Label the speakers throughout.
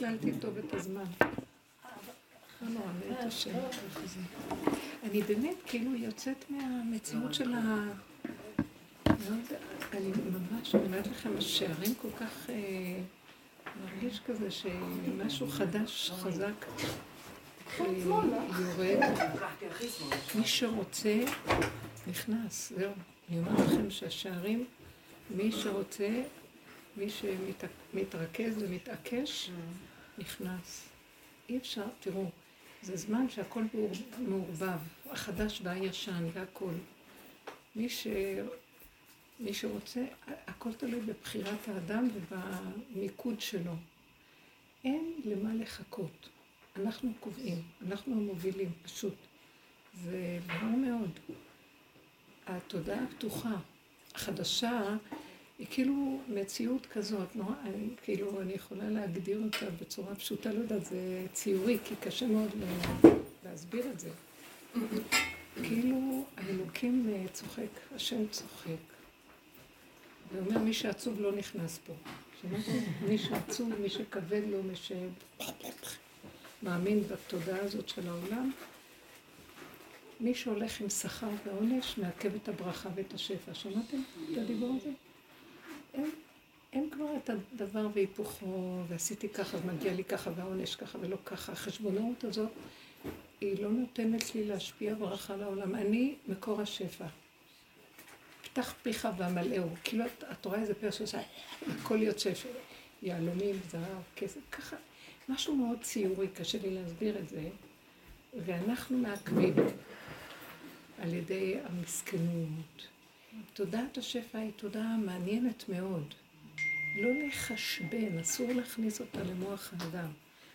Speaker 1: שקללתי טוב את הזמן. לא נורא, מאת השם. אני באמת כאילו יוצאת מהמציאות של ה... לא אני ממש אומרת לכם, השערים כל כך... אה, מרגיש כזה שמשהו חדש, חזק, אה, יורד. מי שרוצה, נכנס, זהו. אני אומרת לכם שהשערים, מי שרוצה, מי שמתרכז ומתעקש, נכנס. אי אפשר, תראו, זה זמן שהכל מעורבב, החדש והישן והכל. מי, ש... מי שרוצה, הכל תלוי בבחירת האדם ובמיקוד שלו. אין למה לחכות. אנחנו קובעים, אנחנו המובילים, פשוט. זה ברור מאוד. התודעה הפתוחה, החדשה, היא כאילו מציאות כזאת, נורא, אני, כאילו, אני יכולה להגדיר אותה בצורה פשוטה, לא יודעת, זה ציורי, כי קשה מאוד להסביר את זה. כאילו האלוקים אה, צוחק, השם צוחק. ואומר, מי שעצוב לא נכנס פה. מי שעצוב, מי שכבד לו, מי שמאמין בתודעה הזאת של העולם, מי שהולך עם שכר ועונש, מעכב את הברכה ואת השפע. שמעתם את הדיבור הזה? אין, אין כבר את הדבר והיפוכו, ועשיתי ככה, ומגיע לי ככה, והעונש ככה ולא ככה. החשבונאות הזאת, היא לא נותנת לי להשפיע ברכה לעולם. אני מקור השפע. פתח פיך והמלאהו. כאילו את, את רואה איזה פרס שעושה, הכל יוצא, יהלומים, זהב, כסף, ככה. משהו מאוד ציורי, קשה לי להסביר את זה. ואנחנו מעכבים על ידי המסכנות. תודעת השפע היא תודעה מעניינת מאוד. לא לחשבן, אסור להכניס אותה למוח האדם.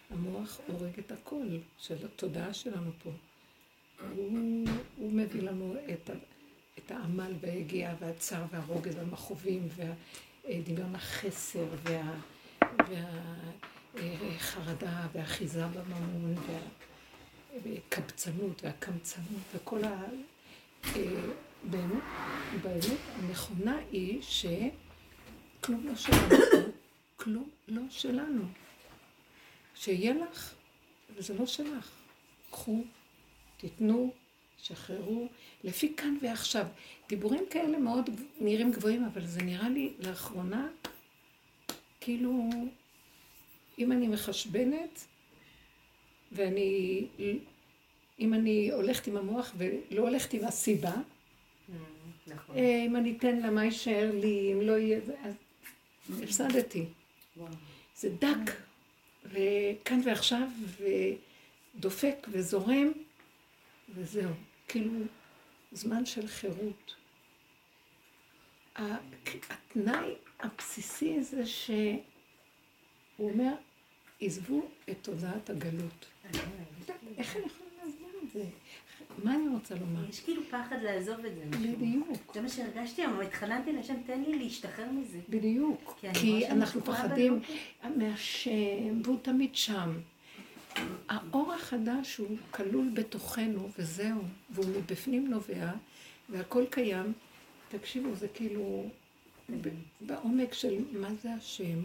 Speaker 1: המוח הורג את הכל של התודעה שלנו פה. הוא, הוא מביא לנו את, את העמל והיגיעה והצער והרוגז והמכאובים והדמיון החסר וה, והחרדה והאחיזה בממון והקבצנות והקמצנות וכל ה... באמת, באמת הנכונה היא שכלום לא שלנו, כלום לא שלנו. שיהיה לך, וזה לא שלך. קחו, תיתנו, שחררו, לפי כאן ועכשיו. דיבורים כאלה מאוד נראים גבוהים, אבל זה נראה לי לאחרונה, כאילו, אם אני מחשבנת, ואני, אם אני הולכת עם המוח ולא הולכת עם הסיבה, נכון. אה, אם אני אתן לה מה יישאר לי, אם לא יהיה, אז הפסדתי. זה דק, וכאן ועכשיו, ודופק וזורם, וזהו. כאילו, זמן של חירות. התנאי הבסיסי זה שהוא אומר, עזבו את תודעת הגלות. איך אני יכולה להסביר את זה? מה אני רוצה לומר?
Speaker 2: יש כאילו פחד לעזוב את זה.
Speaker 1: בדיוק.
Speaker 2: זה מה שהרגשתי אבל התחננתי לשם, תן לי להשתחרר מזה.
Speaker 1: בדיוק. כי אנחנו פחדים מהשם, והוא תמיד שם. האור החדש הוא כלול בתוכנו, וזהו, והוא מבפנים נובע, והכל קיים. תקשיבו, זה כאילו, בעומק של מה זה השם,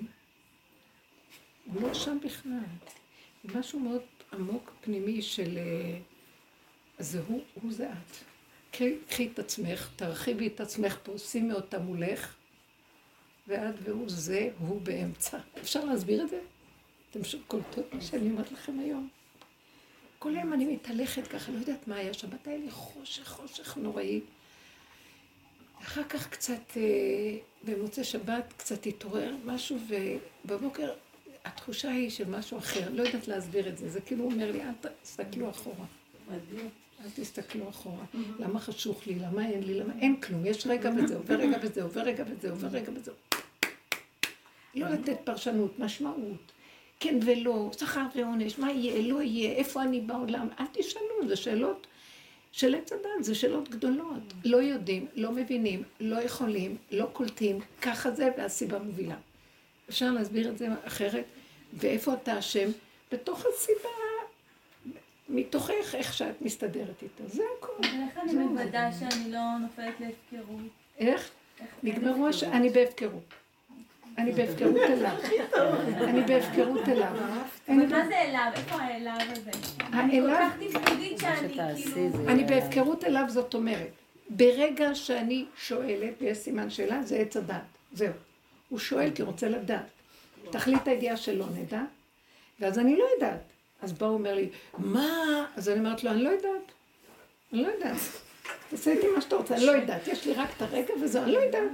Speaker 1: הוא לא שם בכלל. משהו מאוד עמוק פנימי של... אה, זה הוא, הוא זה את. קחי את עצמך, תרחיבי את עצמך פה, שימי אותה מולך, ואת והוא זה, הוא באמצע. אפשר להסביר את זה? אתם קולטות מה שאני אומרת לכם היום? כל היום אני מתהלכת ככה, לא יודעת מה היה שבת, היה לי חושך, חושך נוראי. אחר כך קצת, אה, במוצאי שבת, קצת התעורר משהו, ובבוקר התחושה היא של משהו אחר. לא יודעת להסביר את זה. זה כאילו אומר לי, אל תסתכלו אחורה. אל תסתכלו אחורה. למה חשוך לי? למה אין לי? למה אין כלום? יש רגע וזה, עובר רגע וזה, עובר רגע וזה, עובר רגע וזה. לא לתת פרשנות, משמעות. כן ולא, שכר ועונש, מה יהיה, לא יהיה, איפה אני בעולם, אל תשאלו, זה שאלות של עץ הדת, זה שאלות גדולות. לא יודעים, לא מבינים, לא יכולים, לא קולטים, ככה זה והסיבה מובילה. אפשר להסביר את זה אחרת? ואיפה אתה אשם? בתוך הסיבה, מתוכך איך שאת מסתדרת איתו, זה הכול.
Speaker 2: איך אני מוודא שאני לא נופלת להפקרות?
Speaker 1: איך? נגמרו, אני בהפקרות. אני בהפקרות אליו. אני בהפקרות אליו.
Speaker 3: מה זה אליו? איפה האליו הזה? אני כל כך תפקודית שאני כאילו...
Speaker 1: אני בהפקרות אליו, זאת אומרת, ברגע שאני שואלת, ויש סימן שאלה, זה עץ הדת. זהו. הוא שואל כי הוא רוצה לדעת. תכלית הידיעה שלא נדע, ואז אני לא יודעת. אז בא הוא אומר לי, מה? אז אני אומרת לו, אני לא יודעת. אני לא יודעת. תעשה איתי מה שאתה רוצה, אני לא יודעת. יש לי רק את הרגע וזהו, אני לא יודעת.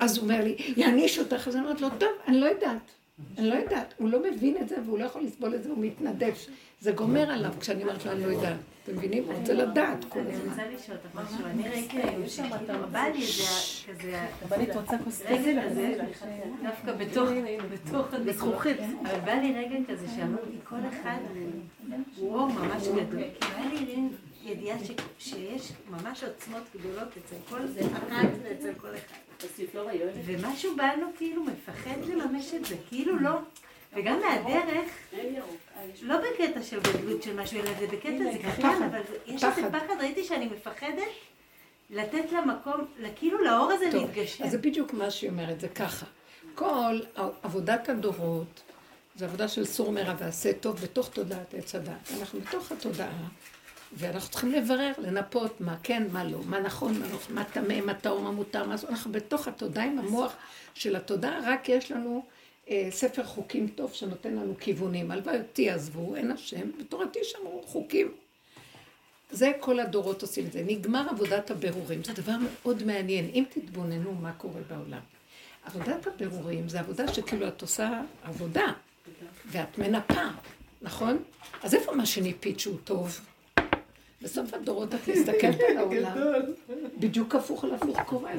Speaker 1: אז הוא אומר לי, יעניש אותך. אז אני אומרת לו, טוב, אני לא יודעת. אני לא יודעת. הוא לא מבין את זה והוא לא יכול לסבול את זה, הוא מתנדף. זה גומר עליו כשאני אומרת לו, אני לא יודעת. אתם מבינים? הוא רוצה לדעת כל
Speaker 2: אני
Speaker 1: הזמן.
Speaker 2: רוצה לשאול אותך משהו. אני ראיתי היום שבא לי איזה כזה...
Speaker 4: רבנית רוצה כוס
Speaker 2: רגע כזה, דווקא בתוך, בתוך הזכוכית. אבל בא לי רגע כזה שאמרתי, כל אחד הוא אור ממש גדול. כי בא לי ידיעה שיש ממש עוצמות גדולות אצל כל זה, אחת ואצל כל אחד. ומשהו בנו כאילו מפחד לממש את זה, כאילו לא. וגם מהדרך, לא בקטע של גדלות של משהו, אלא זה בקטע, זה קטן, אבל יש איזה
Speaker 1: פחד.
Speaker 2: ראיתי שאני מפחדת לתת למקום, כאילו לאור הזה להתגשם.
Speaker 1: אז זה בדיוק מה שהיא אומרת, זה ככה. כל עבודת הדורות, זה עבודה של סור מרע ועשה טוב בתוך תודעת עץ הדת. אנחנו בתוך התודעה, ואנחנו צריכים לברר, לנפות מה כן, מה לא, מה נכון, מה לא, מה טמא, מה טהור, מה מותר, מה אסור. אנחנו בתוך התודעה עם המוח של התודעה, רק יש לנו אה, ספר חוקים טוב שנותן לנו כיוונים. הלוואי אותי עזבו, אין השם, בתורתי שמרו חוקים. זה כל הדורות עושים את זה. נגמר עבודת הבירורים. זה דבר מאוד מעניין. אם תתבוננו מה קורה בעולם. עבודת הבירורים זה עבודה שכאילו את עושה עבודה, ואת מנפה, נכון? אז איפה מה שניפית שהוא טוב? בסוף הדורות את מסתכלת על העולם, בדיוק הפוך על הפוך קורה.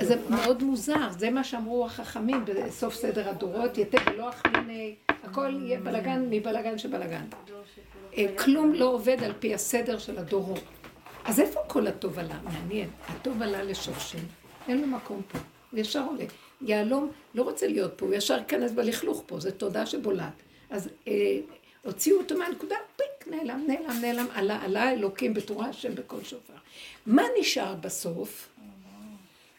Speaker 1: אז זה מאוד מוזר, זה מה שאמרו החכמים בסוף סדר הדורות, יתה ולא אכליני, הכל יהיה בלגן מבלגן שבלגן. אה, כלום לא עובד על פי הסדר של הדורות. אז איפה כל הטוב עלה? מעניין. הטוב עלה לשורשים, אין לו מקום פה. הוא ישר עולה. יהלום לא רוצה להיות פה, הוא ישר ייכנס בלכלוך פה, זו תודה שבולעת. אז אה, הוציאו אותו מהנקודה, פיק, נעלם, נעלם, נעלם, עלה, עלה אלוקים בתורה השם בכל שופר. מה נשאר בסוף?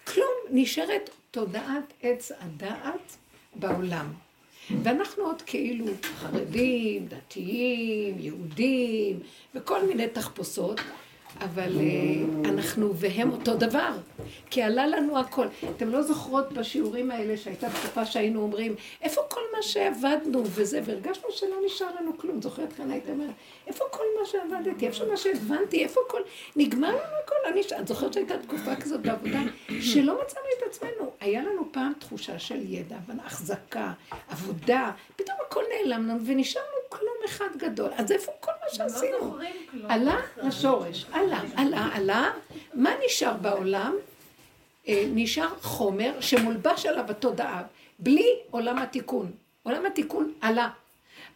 Speaker 1: כלום, נשארת תודעת עץ הדעת בעולם. ואנחנו עוד כאילו חרדים, דתיים, יהודים, וכל מיני תחפושות, אבל uh, אנחנו והם אותו דבר, כי עלה לנו הכל. אתם לא זוכרות בשיעורים האלה שהייתה תקופה שהיינו אומרים, איפה כל מה שעבדנו וזה, והרגשנו שלא נשאר לנו כלום. זוכרת כאן היית אומרת, איפה כל מה שעבדתי, איפה מה שהבנתי, איפה כל... נגמר לנו הכל, לא נשאר. את זוכרת שהייתה תקופה כזאת בעבודה, שלא מצאנו את עצמנו. היה לנו פעם תחושה של ידע, החזקה, עבודה, פתאום הכל נעלם לנו ונשארנו כלום אחד גדול. אז איפה כל מה שעשינו?
Speaker 3: לא כלום.
Speaker 1: עלה לשורש, עלה, עלה, עלה. מה נשאר בעולם? אה, נשאר חומר שמולבש עליו התודעה, בלי עולם התיקון. עולם התיקון עלה.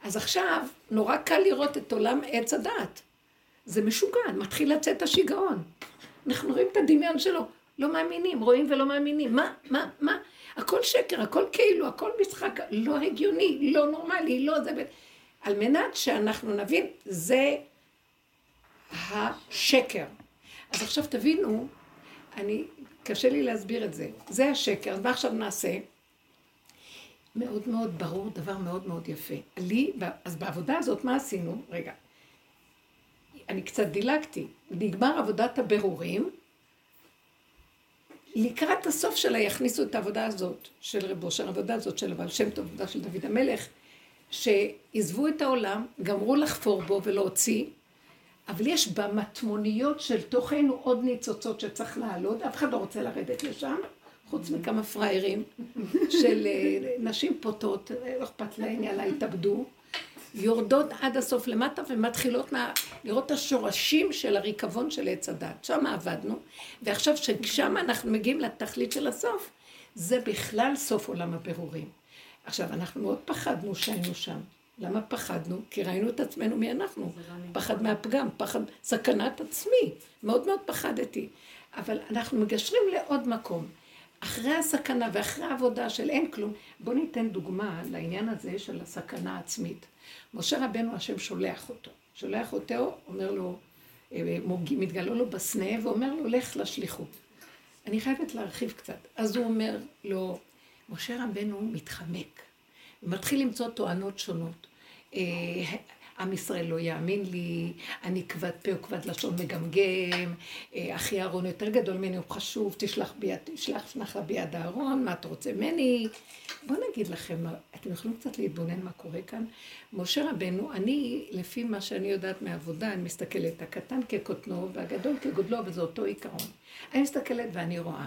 Speaker 1: אז עכשיו, נורא קל לראות את עולם עץ הדעת. זה משוגע, מתחיל לצאת השיגעון. אנחנו רואים את הדמיון שלו, לא מאמינים, רואים ולא מאמינים. מה, מה, מה? הכל שקר, הכל כאילו, הכל משחק לא הגיוני, לא נורמלי, לא זה... על מנת שאנחנו נבין, זה השקר. אז עכשיו תבינו, אני, קשה לי להסביר את זה. זה השקר, אז מה עכשיו נעשה? מאוד מאוד ברור, דבר מאוד מאוד יפה. לי, אז בעבודה הזאת, מה עשינו? רגע, אני קצת דילגתי. נגמר עבודת הבירורים, לקראת הסוף שלה יכניסו את העבודה הזאת של רב אושר, העבודה הזאת של הבעל שם טוב, העבודה של דוד המלך, שעזבו את העולם, גמרו לחפור בו ולהוציא, אבל יש במטמוניות של תוכנו עוד ניצוצות שצריך לעלות, אף אחד לא רוצה לרדת לשם, חוץ מכמה פראיירים של אה, נשים פוטות, לא אכפת להן, יאללה, התאבדו, יורדות עד הסוף למטה ומתחילות מה, לראות את השורשים של הריקבון של עץ הדת. שם עבדנו, ועכשיו ששם אנחנו מגיעים לתכלית של הסוף, זה בכלל סוף עולם הבירורים. עכשיו, אנחנו מאוד פחדנו שהיינו שם. למה פחדנו? כי ראינו את עצמנו מי אנחנו. פחד מהפגם, פחד, סכנת עצמי. מאוד מאוד פחדתי. אבל אנחנו מגשרים לעוד מקום. אחרי הסכנה ואחרי העבודה של אין כלום, בואו ניתן דוגמה לעניין הזה של הסכנה העצמית. משה רבנו השם שולח אותו. שולח אותו, אומר לו, מתגלה לו בסנה ואומר לו, לך לשליחות. אני חייבת להרחיב קצת. אז הוא אומר לו, משה רבנו מתחמק, מתחיל למצוא טוענות שונות. עם ישראל לא יאמין לי, אני כבד פה וכבד לשון מגמגם, אה, אחי אהרון יותר גדול ממני, הוא חשוב, תשלח ביד, תשלח שנחה ביד אהרון, מה אתה רוצה ממני? בואו נגיד לכם, אתם יכולים קצת להתבונן מה קורה כאן? משה רבנו, אני, לפי מה שאני יודעת מהעבודה, אני מסתכלת, הקטן כקוטנו והגדול כגודלו, וזה אותו עיקרון. אני מסתכלת ואני רואה.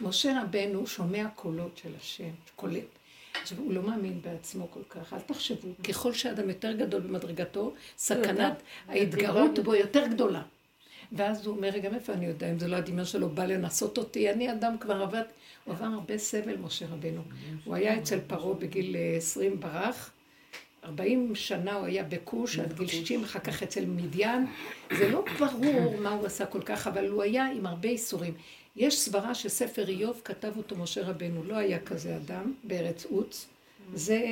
Speaker 1: משה רבנו שומע קולות של השם, קולט. עכשיו, הוא לא מאמין בעצמו כל כך, אל תחשבו, ככל שאדם יותר גדול במדרגתו, סכנת ההתגרות בו יותר גדולה. ואז הוא אומר, רגע, מאיפה אני יודע אם זה לא הדמיון שלו בא לנסות אותי? אני אדם כבר עבד, הוא עבר הרבה סבל, משה רבנו. הוא היה אצל פרעה בגיל 20 אה, ברח, 40 שנה הוא היה בכוש, עד גיל 60, אחר כך אצל מדיין. זה לא ברור מה הוא עשה כל כך, אבל הוא היה עם הרבה איסורים. יש סברה שספר איוב כתב אותו משה רבנו, לא היה כזה אדם בארץ עוץ. זה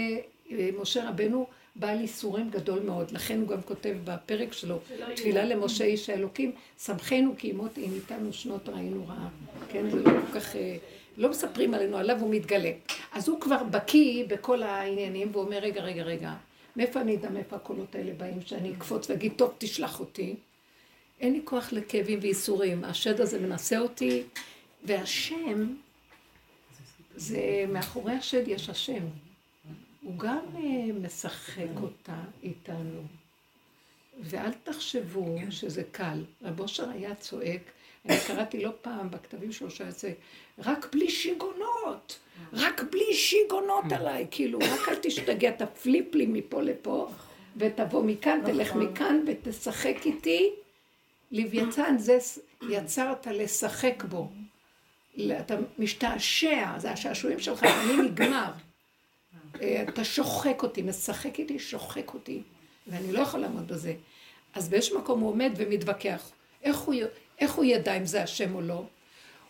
Speaker 1: אה, משה רבנו בעל איסורים גדול מאוד, לכן הוא גם כותב בפרק שלו, תפילה למשה איש האלוקים, שמחנו כי אמות אין איתנו שנות ראינו רעה. כן, זה לא כל כך, אה, לא מספרים עלינו, עליו הוא מתגלה. אז הוא כבר בקיא בכל העניינים, והוא אומר, רגע, רגע, רגע, מאיפה אני אדע מאיפה הקולות האלה באים, שאני אקפוץ ואגיד, טוב, תשלח אותי. אין לי כוח לכאבים ואיסורים. השד הזה מנסה אותי, והשם, זה, מאחורי השד יש השם. הוא גם uh, משחק אותה איתנו. ואל תחשבו שזה קל. רב אושר היה צועק, אני קראתי לא פעם בכתבים שלו שהיה צועק, רק בלי שיגונות, רק בלי שיגונות עליי, כאילו, רק אל תשתגע, תפליפ לי מפה לפה, ותבוא מכאן, תלך נכון. מכאן ותשחק איתי. לוויתן זה יצרת לשחק בו. אתה משתעשע, זה השעשועים שלך, אני נגמר. אה, אתה שוחק אותי, משחק איתי, שוחק אותי, ואני לא יכול לעמוד בזה. אז באיזשהו מקום הוא עומד ומתווכח. איך הוא, איך הוא ידע אם זה השם או לא?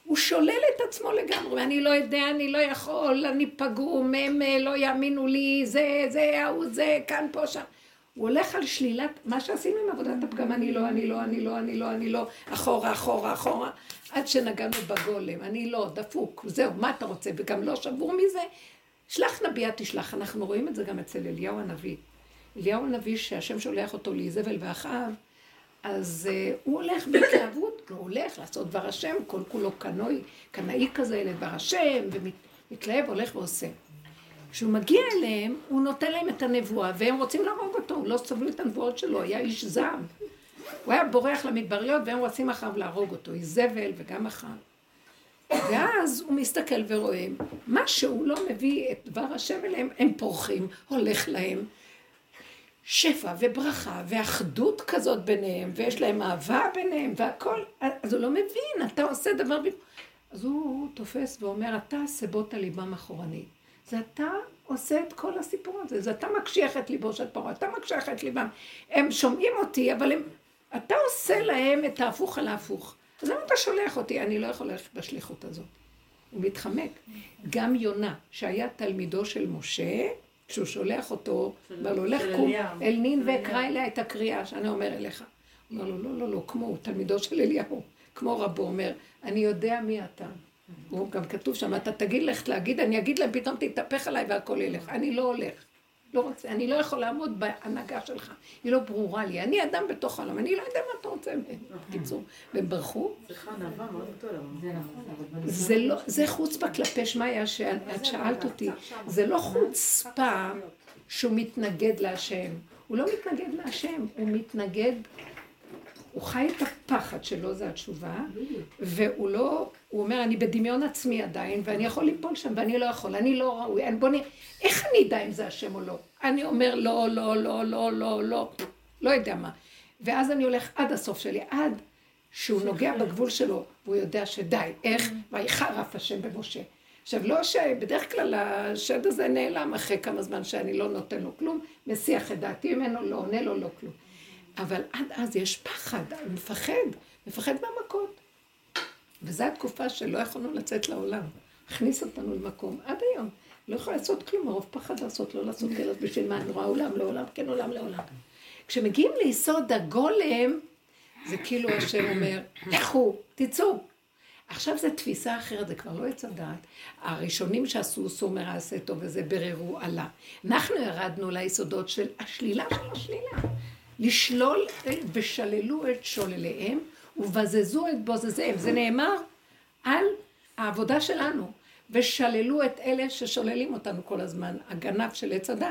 Speaker 1: הוא שולל את עצמו לגמרי, אני לא יודע, אני לא יכול, אני פגום, הם לא יאמינו לי, זה, זה, ההוא, זה, כאן, פה, שם. הוא הולך על שלילת, מה שעשינו עם עבודת הפגם, אני לא, אני לא, אני לא, אני לא, אני לא, אחורה, אחורה, אחורה, עד שנגענו בגולם, אני לא, דפוק, זהו, מה אתה רוצה, וגם לא שבור מזה, שלח נביאה תשלח, אנחנו רואים את זה גם אצל אליהו הנביא. אליהו הנביא, שהשם שולח אותו לאיזבל ואחאב, אז uh, הוא הולך בהתלהבות, הוא הולך לעשות דבר השם, כל כולו קנאי, קנאי כזה לדבר השם, ומתלהב, הולך ועושה. כשהוא מגיע אליהם, הוא נותן להם את הנבואה, והם רוצים להרוג אותו, הוא לא סבלו את הנבואות שלו, היה איש זעם. הוא היה בורח למדבריות, והם רוצים אחריו להרוג אותו, איזבל וגם אחריו. ואז הוא מסתכל ורואה, מה שהוא לא מביא את דבר השם אליהם, הם פורחים, הולך להם. שפע וברכה ואחדות כזאת ביניהם, ויש להם אהבה ביניהם והכל, אז הוא לא מבין, אתה עושה דבר... אז הוא תופס ואומר, אתה סבות ליבם אחורנית. זה אתה עושה את כל הסיפור הזה, זה אתה מקשיח את ליבו של פרעה, אתה מקשיח את ליבם. הם שומעים אותי, אבל הם... אתה עושה להם את ההפוך על ההפוך. אז למה אתה שולח אותי? אני לא יכול ללכת בשליחות הזאת. הוא מתחמק. גם יונה, שהיה תלמידו של משה, כשהוא שולח אותו, אומר לו, לך קום אל נין ואקרא אליה את הקריאה שאני אומר אליך. הוא אומר לו, לא, לא, לא, כמו, הוא תלמידו של אליהו, כמו רבו אומר, אני יודע מי אתה. הוא גם כתוב שם, אתה תגיד לך להגיד, אני אגיד להם, פתאום תתהפך עליי והכל ילך. אני לא הולך. לא רוצה, אני לא יכול לעמוד בהנהגה שלך. היא לא ברורה לי. אני אדם בתוך העולם, אני לא יודע מה אתה רוצה מהם. בקיצור, והם ברחו. זה לא, זה חוצפה כלפי שמעיה שאת שאלת אותי. זה לא חוצפה שהוא מתנגד להשם. הוא לא מתנגד להשם, הוא מתנגד הוא חי את הפחד שלו, זו התשובה, והוא לא, הוא אומר, אני בדמיון עצמי עדיין, ואני יכול ליפול שם, ואני לא יכול, אני לא ראוי, אני בוא נראה, איך אני אדע אם זה השם או לא? אני אומר, לא, לא, לא, לא, לא, לא, לא יודע מה. ואז אני הולך עד הסוף שלי, עד שהוא נוגע בגבול שלו, והוא יודע שדי, איך, ויחרף השם במשה. עכשיו, לא שבדרך כלל השד הזה נעלם אחרי כמה זמן שאני לא נותן לו כלום, מסיח את דעתי ממנו, לא עונה לו, לא כלום. אבל עד אז יש פחד, הוא מפחד, מפחד מהמכות. וזו התקופה שלא יכולנו לצאת לעולם. הכניס אותנו למקום, עד היום. לא יכול לעשות כלום, מרוב פחד לעשות, לא לעשות כאלה, בשביל מה, רואה עולם לעולם, כן עולם לעולם. כשמגיעים ליסוד הגולם, זה כאילו השם אומר, לכו, תצאו. עכשיו זו תפיסה אחרת, זה כבר לא עץ הדעת. הראשונים שעשו סומר העשה טוב וזה בררו עלה. אנחנו ירדנו ליסודות של השלילה של השלילה. לשלול ושללו את שולליהם ובזזו את בוזזיהם. זה נאמר על העבודה שלנו. ושללו את אלה ששוללים אותנו כל הזמן, הגנב של עץ הדת.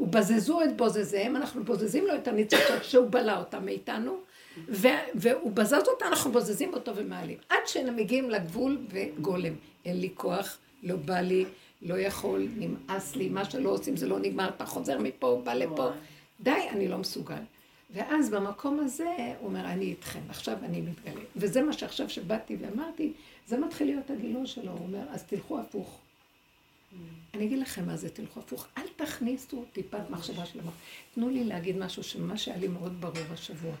Speaker 1: ובזזו את בוזזיהם, אנחנו בוזזים לו את הניצוצות שהוא בלע אותם מאיתנו, והוא בזז אותה, אנחנו בוזזים אותו ומעלים. עד שהם מגיעים לגבול וגולם. אין לי כוח, לא בא לי, לא יכול, נמאס לי, מה שלא עושים זה לא נגמר, אתה חוזר מפה, בא לפה. די, אני לא מסוגל. ואז במקום הזה, הוא אומר, אני איתכם, עכשיו אני מתגלה. וזה מה שעכשיו שבאתי ואמרתי, זה מתחיל להיות הגילוי שלו. הוא אומר, אז תלכו הפוך. אני אגיד לכם מה זה תלכו הפוך. אל תכניסו טיפת מחשבה של המוח. תנו לי להגיד משהו שממש היה לי מאוד ברור השבוע.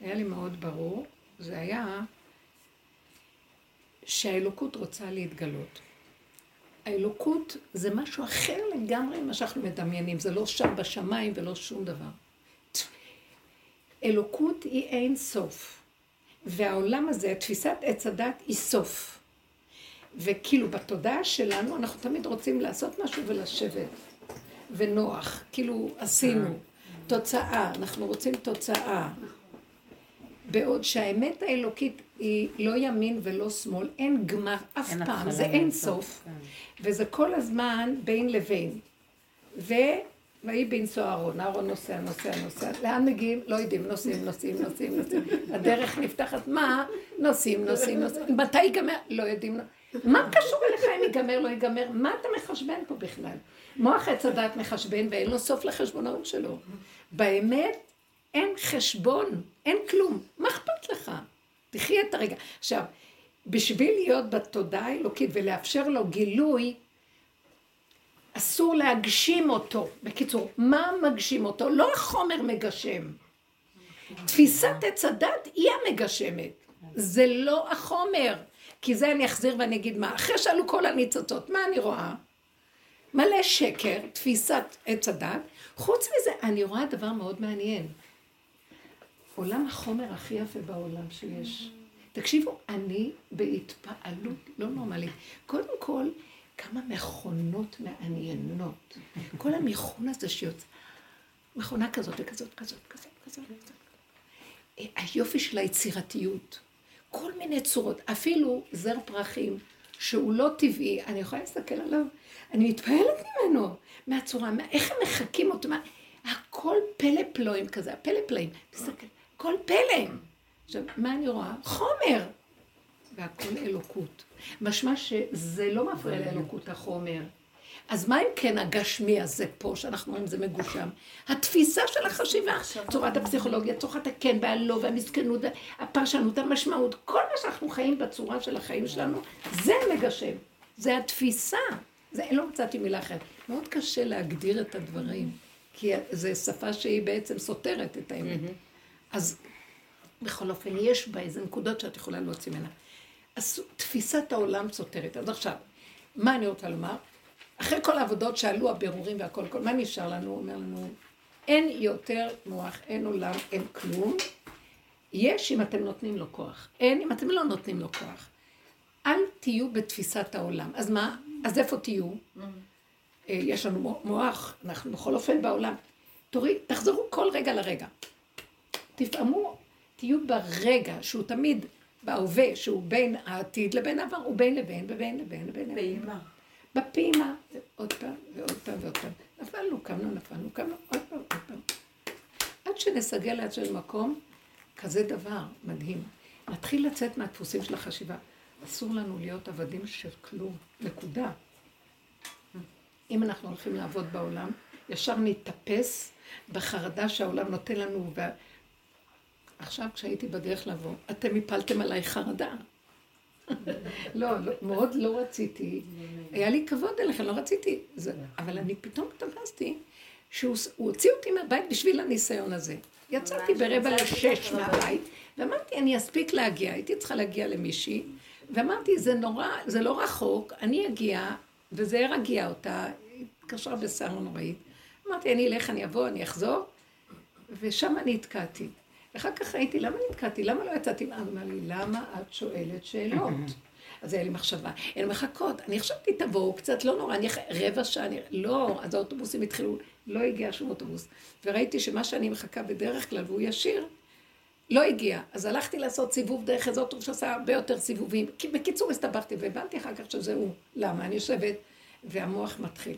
Speaker 1: היה לי מאוד ברור, זה היה שהאלוקות רוצה להתגלות. האלוקות זה משהו אחר לגמרי ממה שאנחנו מדמיינים, זה לא שם בשמיים ולא שום דבר. אלוקות היא אין סוף, והעולם הזה, תפיסת עץ הדת היא סוף. וכאילו בתודעה שלנו אנחנו תמיד רוצים לעשות משהו ולשבת, ונוח, כאילו עשינו, תוצאה, אנחנו רוצים תוצאה. בעוד שהאמת האלוקית היא לא ימין ולא שמאל, אין גמר אף אין פעם, זה אין סוף. כן. וזה כל הזמן בין לבין. ויהי בנסוע אהרון, אהרון נוסע, נוסע, נוסע. לאן מגיעים? לא יודעים, נוסעים, נוסעים, נוסעים, נוסעים. הדרך נפתחת, מה? נוסעים, נוסעים, נוסעים. מתי ייגמר? לא יודעים. מה קשור אליך אם ייגמר, לא ייגמר? מה אתה מחשבן פה בכלל? מוח עץ הדת מחשבן ואין לו סוף לחשבונאות שלו. באמת, אין חשבון, אין כלום. מה אכפת לך? תחי את הרגע. עכשיו, בשביל להיות בתודעה האלוקית ולאפשר לו גילוי, אסור להגשים אותו. בקיצור, מה מגשים אותו? לא החומר מגשם. תפיסת עץ הדת היא המגשמת. זה לא החומר. כי זה אני אחזיר ואני אגיד מה. אחרי שעלו כל הניצוצות, מה אני רואה? מלא שקר, תפיסת עץ הדת. חוץ מזה, אני רואה דבר מאוד מעניין. עולם החומר הכי יפה בעולם שיש. תקשיבו, אני בהתפעלות לא נורמלית. קודם כל, כמה מכונות מעניינות. כל המכון הזה שיוצא, מכונה כזאת וכזאת, כזאת, כזאת, כזאת, כזאת. היופי של היצירתיות. כל מיני צורות, אפילו זר פרחים, שהוא לא טבעי, אני יכולה להסתכל עליו, אני מתפעלת ממנו, מהצורה, מה, איך הם מחקים אותו, מה, הכל פלא פלואים כזה, הפלא פלאים, תסתכל, הכל פלא. עכשיו, מה אני רואה? חומר. והכל אלוקות. משמע שזה לא מפריע לאלוקות החומר. אז מה אם כן הגשמי הזה פה, שאנחנו רואים זה מגושם? התפיסה של החשיבה, צורת הפסיכולוגיה, צורת הכן והלא והמסכנות, הפרשנות, המשמעות, כל מה שאנחנו חיים בצורה של החיים שלנו, זה מגשם. זה התפיסה. זה, לא מצאתי מילה אחרת. מאוד קשה להגדיר את הדברים, כי זו שפה שהיא בעצם סותרת את האמת. אז בכל אופן, יש בה איזה נקודות שאת יכולה להוציא ממנה. תפיסת העולם סותרת. אז עכשיו, מה אני רוצה לומר? אחרי כל העבודות שעלו הבירורים והכל, כל, מה נשאר לנו? אומר לנו, אין יותר מוח, אין עולם, אין כלום. יש אם אתם נותנים לו כוח. אין אם אתם לא נותנים לו כוח. אל תהיו בתפיסת העולם. אז מה? אז איפה תהיו? אה, יש לנו מוח, אנחנו בכל אופן בעולם. תורי, תחזרו כל רגע לרגע. תפעמו, תהיו ברגע שהוא תמיד בהווה, שהוא בין העתיד לבין העבר, הוא בין לבין, ובין לבין, לבין לבין. פעימה. בפעימה, עוד פעם ועוד פעם ועוד פעם. נפלנו, קמנו, נפלנו, קמנו, עוד פעם, עוד פעם. עד שנסגל לעצמנו מקום, כזה דבר מדהים. נתחיל לצאת מהדפוסים של החשיבה. אסור לנו להיות עבדים של כלום, נקודה. אם אנחנו הולכים לעבוד בעולם, ישר נתאפס בחרדה שהעולם נותן לנו. עכשיו, כשהייתי בדרך לבוא, אתם הפלתם עליי חרדה. לא, לא, מאוד לא רציתי. היה לי כבוד אליכם, לא רציתי. אבל אני פתאום תפסתי שהוא הוציא אותי מהבית בשביל הניסיון הזה. יצאתי ברבע לשש מהבית, ואמרתי, אני אספיק להגיע. הייתי צריכה להגיע למישהי, ואמרתי, זה נורא, זה לא רחוק, אני אגיע, וזה ירגיע אותה, התקשרה בשר נוראית. אמרתי, אני אלך, אני אבוא, אני אחזור, ושם אני התקעתי. אחר כך ראיתי, למה נתקעתי? למה לא יצאתי? אמר לי, למה את שואלת שאלות? אז היה לי מחשבה, הן מחכות, אני חשבתי תבואו קצת, לא נורא, אני רבע שעה, אני... לא, אז האוטובוסים התחילו, לא הגיע שום אוטובוס. וראיתי שמה שאני מחכה בדרך כלל, והוא ישיר, לא הגיע. אז הלכתי לעשות סיבוב דרך איזה אוטובוס שעשה הרבה יותר סיבובים. בקיצור, הסתבכתי, והבנתי אחר כך שזה הוא. למה? אני יושבת, והמוח מתחיל.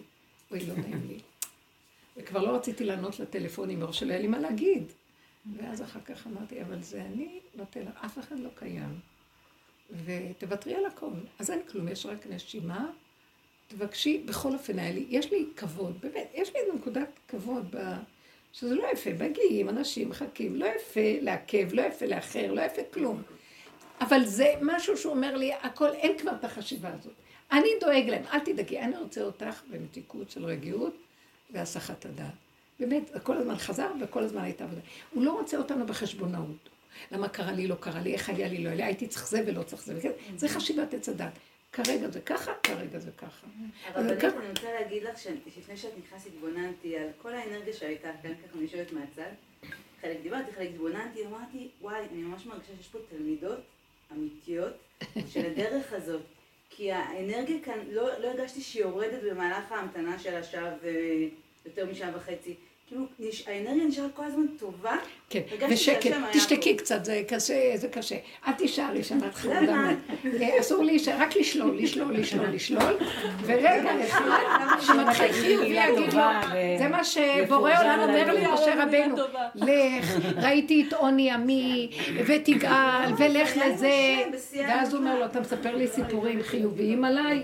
Speaker 1: אוי, לא נעים לי. וכבר לא רציתי לענות לטלפונים, מראש שלא היה לי מה להגיד. ואז אחר כך אמרתי, אבל זה אני נותן לך, אף אחד לא קיים. ותוותרי על הכל. אז אין כלום, יש רק נשימה. תבקשי, בכל אופן היה לי, יש לי כבוד, באמת, יש לי איזו נקודת כבוד ב... שזה לא יפה, מגיעים, אנשים מחכים, לא יפה לעכב, לא יפה לאחר, לא יפה כלום. אבל זה משהו שהוא אומר לי, הכל, אין כבר את החשיבה הזאת. אני דואג להם, אל תדאגי, אני רוצה אותך במתיקות של רגיעות והסחת הדעת. באמת, כל הזמן חזר וכל הזמן הייתה עבודה. הוא לא רוצה אותנו בחשבונאות. למה קרה לי, לא קרה לי, איך היה לי, לא היה לי, הייתי צריך זה ולא צריך זה. וכן, זה חשיבת עץ הדת. כרגע זה ככה, כרגע זה ככה.
Speaker 4: אבל בנית, אני רוצה להגיד לך שלפני שאת נכנסת התבוננתי על כל האנרגיה שהייתה כאן, ככה אני יושבת מהצד. חלק דיברתי, חלק התבוננתי, אמרתי, וואי, אני ממש מרגישה שיש פה תלמידות אמיתיות של הדרך הזאת. כי האנרגיה כאן, לא, לא הרגשתי שהיא יורדת במהלך ההמתנה של השעה ויותר משעה וחצי. כאילו, האנרגיה נשארת כל הזמן טובה.
Speaker 1: כן, ושקט, תשתקי קצת, זה קשה, זה קשה. אל תישארי שם, את חמודה. אסור להישאר, רק לשלול, לשלול, לשלול, לשלול. ורגע אחד, שמתחיל חיובי יגיד לו, זה מה שבורא עולם אומר לי משה רבנו, לך, ראיתי את עוני עמי, ותגאל, ולך לזה. ואז הוא אומר לו, אתה מספר לי סיפורים חיוביים עליי?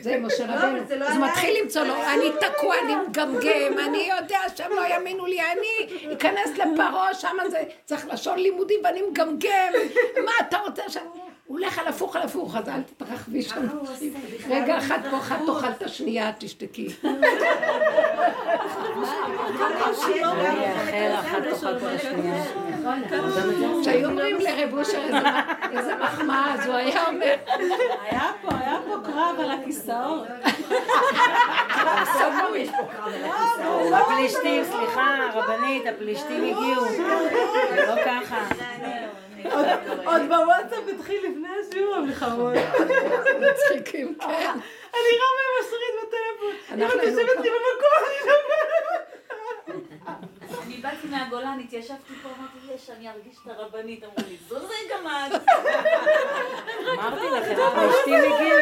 Speaker 1: זה משה לא, רבנו. לא אז מתחיל למצוא לו, אני תקוע, אני מגמגם, אני יודע שהם לא יאמינו לי, אני אכנס לפרעה, שם זה צריך לשון לימודי ואני מגמגם, מה אתה רוצה שם? הוא הולך על הפוך על הפוך, אז אל תתרחבי שם. רגע אחד פה, אחת תאכל את השנייה, תשתקי. כשהיו אומרים לרב אושר איזה מחמאה, אז הוא היה אומר...
Speaker 5: היה פה, היה פה קרב על הכיסאות.
Speaker 4: הפלישתים, סליחה, רבנית, הפלישתים הגיעו. זה לא ככה.
Speaker 5: עוד בוואטסאפ התחיל לפני השיעור המלחמות.
Speaker 1: מצחיקים, כן.
Speaker 5: אני רואה מהם משרית בטלפון. אם את יושבת לי במקום, אני מדברת.
Speaker 3: אני באתי מהגולן, התיישבתי פה, אמרתי, יש, אני ארגיש את הרבנית, אמרו לי, זו רגע מה...
Speaker 4: אמרתי לכם, אשתי הגיעו.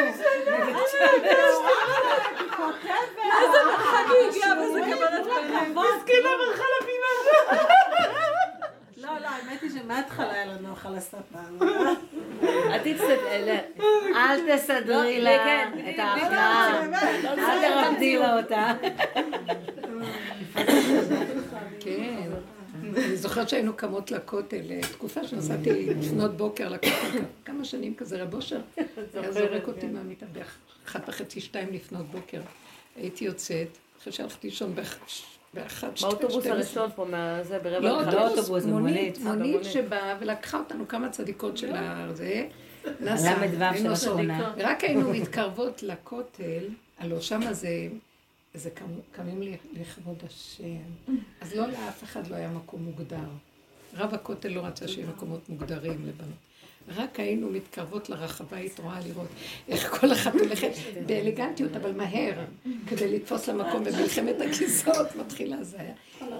Speaker 5: איזה מרחק היא הגיעה וזה קבלת פנים. מסכנה. לא, לא, האמת היא שמההתחלה היה לנו נוח על הספה.
Speaker 4: אל תסדרי לה את ההכנעה, אל תרמדי לה אותה.
Speaker 1: כן. אני זוכרת שהיינו קמות לכותל, תקופה שנסעתי לפנות בוקר לכותל, כמה שנים כזה, רב אושר היה זורק אותי מהמיטה באחת וחצי, שתיים לפנות בוקר. הייתי יוצאת, אחרי שהלכתי לישון באחת,
Speaker 4: שתיים, באוטובוס הראשון פה, זה ברבע
Speaker 1: לא אוטובוס, מונית, מונית שבאה ולקחה אותנו כמה צדיקות של הזה, נסעה, ורק היינו מתקרבות לכותל, הלוא שמה זה... זה קמים לכבוד השם. אז לא לאף אחד לא היה מקום מוגדר. רב הכותל לא רצה שיהיו מקומות מוגדרים לבנות. רק היינו מתקרבות לרחבה, היית רואה לראות איך כל אחת הולכת באלגנטיות, אבל מהר, כדי לתפוס למקום במלחמת הכיסאות מתחילה זה היה.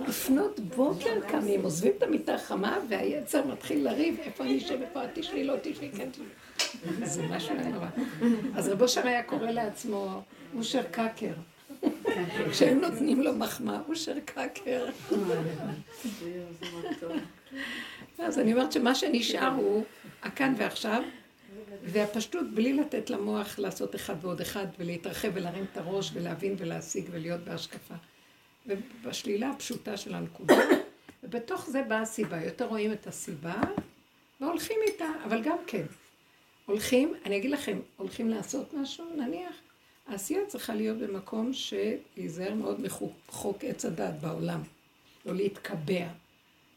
Speaker 1: לפנות בוקר קמים, עוזבים את המיטה החמה, והיצר מתחיל לריב, איפה אני אשב, איפה את תשבי, לא תשבי, כן תשבי. זה משהו נורא. אז רבו שם היה קורא לעצמו אושר קקר. כשהם נותנים לו מחמאה, הוא שר קקר. אז אני אומרת שמה שנשאר הוא הכאן ועכשיו, והפשטות בלי לתת למוח לעשות אחד ועוד אחד ולהתרחב ולהרים את הראש ולהבין ולהשיג ולהיות בהשקפה. ובשלילה הפשוטה של הנקודה, ובתוך זה באה הסיבה. יותר רואים את הסיבה והולכים איתה, אבל גם כן. הולכים, אני אגיד לכם, הולכים לעשות משהו, נניח, העשייה צריכה להיות במקום שלהיזהר מאוד מחוק עץ הדת בעולם, לא להתקבע.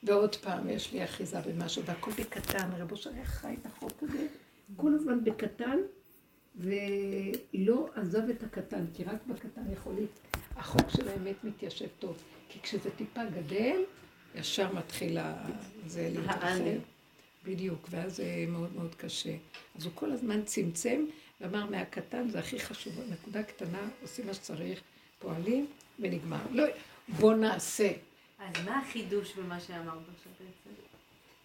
Speaker 1: ועוד פעם, יש לי אחיזה במשהו, והכל בקטן, רבו שהיה חי את החוק הזה, כל הזמן בקטן, ולא עזב את הקטן, כי רק בקטן יכול להיות, החוק של האמת מתיישב טוב. כי כשזה טיפה גדל, ישר מתחיל זה להתרחב. בדיוק, ואז זה מאוד מאוד קשה. אז הוא כל הזמן צמצם, ואמר מהקטן זה הכי חשוב, נקודה קטנה, עושים מה שצריך, פועלים ונגמר. לא, בוא נעשה.
Speaker 2: החידוש במה שאמרת עכשיו בעצם?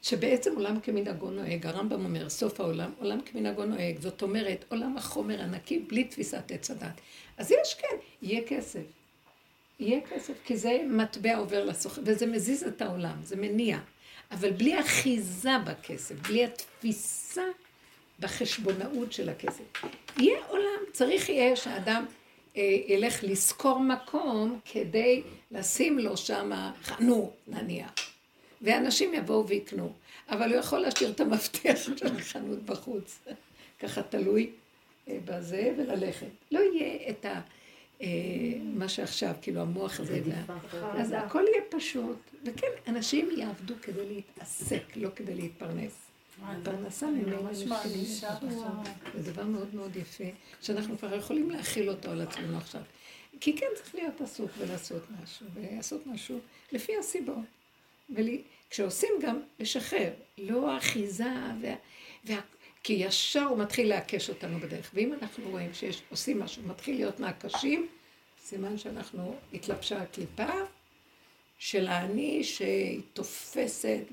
Speaker 1: שבעצם עולם כמנהגו נוהג, הרמב"ם אומר, סוף העולם, עולם כמנהגו נוהג, זאת אומרת, עולם החומר הנקי בלי תפיסת עץ הדת. אז יש כן, יהיה כסף. יהיה כסף, כי זה מטבע עובר לסוחר, וזה מזיז את העולם, זה מניע. אבל בלי אחיזה בכסף, בלי התפיסה בחשבונאות של הכסף. יהיה עולם, צריך יהיה שאדם ילך לשכור מקום כדי לשים לו שם חנות, נניח. ואנשים יבואו ויקנו. אבל הוא יכול להשאיר את המפתח של החנות בחוץ. ככה תלוי אה, בזה וללכת. לא יהיה את ה... אה, מה שעכשיו, כאילו המוח הזה, אז הכל יהיה פשוט, וכן, אנשים יעבדו כדי להתעסק, לא כדי להתפרנס. פרנסה ממנו זה דבר מאוד מאוד יפה, שאנחנו כבר יכולים להכיל אותו על עצמנו עכשיו. כי כן צריך להיות עסוק ולעשות משהו, ולעשות משהו לפי הסיבות. וכשעושים גם לשחרר, לא אחיזה, וה... וה... כי ישר הוא מתחיל לעקש אותנו בדרך. ואם אנחנו רואים שעושים משהו, מתחיל להיות מהקשים, סימן שאנחנו, התלבשה הקליפה של האני שהיא תופסת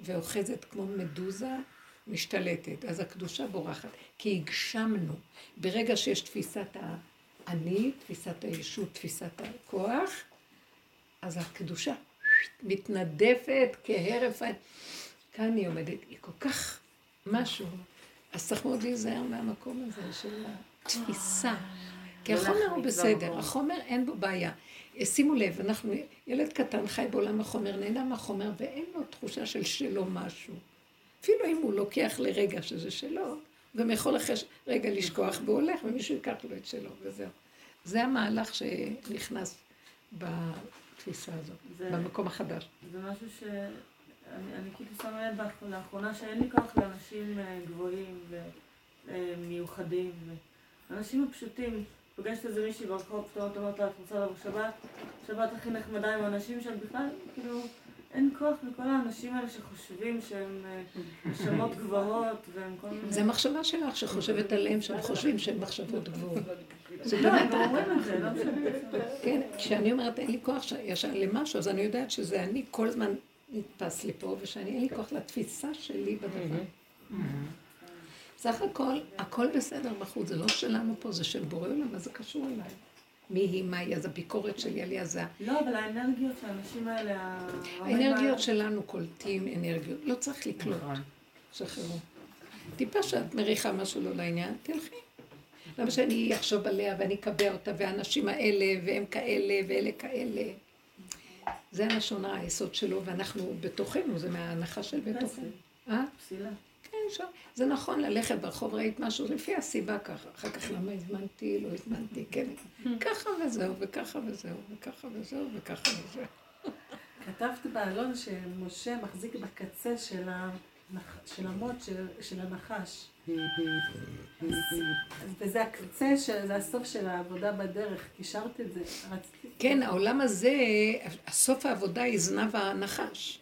Speaker 1: ואוחזת כמו מדוזה, משתלטת. אז הקדושה בורחת, כי הגשמנו. ברגע שיש תפיסת האני, תפיסת הישות, תפיסת הכוח, אז הקדושה מתנדפת כהרף... כאן היא עומדת, היא כל כך משהו. אז צריך מאוד להיזהר מהמקום הזה של התפיסה. כי לא החומר הוא בסדר, החומר אין בו בעיה. שימו לב, אנחנו, ילד קטן חי בעולם החומר, נהנה מהחומר, ואין לו תחושה של שלו משהו. אפילו אם הוא לוקח לרגע שזה שלו, גם יכול אחרי רגע לשכוח והולך, ומישהו ייקח לו את שלו, וזהו. זה המהלך שנכנס בתפיסה הזאת, זה, במקום החדש.
Speaker 6: זה משהו ש... אני, אני כאילו שמה לב לאחרונה שאין לי כוח לאנשים אה, גבוהים ומיוחדים. האנשים הפשוטים, פוגשת איזה מישהי ברחוב, פתאום אומרת לה, את רוצה לבוא שבת? שבת הכי נחמדה עם האנשים שם, בכלל, כאילו, אין כוח לכל האנשים האלה שחושבים שהם אה, נשמות גבוהות והם כל מיני...
Speaker 1: זה מחשבה שלך שחושבת עליהם שהם חושבים שהם מחשבות גבוהות.
Speaker 6: זה לא, הם אומרים את זה, לא משנה.
Speaker 1: כן, כשאני אומרת אין לי כוח ישר למשהו, אז אני יודעת שזה אני כל הזמן נתפס לי פה, ושאני אין לי כוח לתפיסה שלי בדבר. סך הכל, הכל בסדר בחוץ, זה לא שלנו פה, זה של בורא עולם, מה זה קשור אליי? מי היא, מה היא, אז הביקורת שלי עליה זה...
Speaker 6: לא, אבל האנרגיות של האנשים האלה...
Speaker 1: האנרגיות שלנו קולטים אנרגיות, לא צריך לקלוט. נכון. שחררו. טיפה שאת מריחה משהו לא לעניין, תלכי. למה שאני אחשוב עליה ואני אקבע אותה, והאנשים האלה, והם כאלה, ואלה כאלה. זה הלשון היסוד שלו, ואנחנו בתוכנו, זה מההנחה של בתוכנו.
Speaker 6: אה? פסילה.
Speaker 1: שם. זה נכון ללכת ברחוב, ראית משהו, לפי הסיבה ככה. אחר כך למה הזמנתי, לא הזמנתי, כן. ככה וזהו, וככה וזהו, וככה וזהו, וככה וזהו.
Speaker 5: כתבת בעלון שמשה מחזיק בקצה של, הנח... של המוט של, של הנחש. וזה הקצה, זה הסוף של העבודה בדרך, קישרת את זה, רציתי...
Speaker 1: כן, העולם הזה, הסוף העבודה היא זנב הנחש.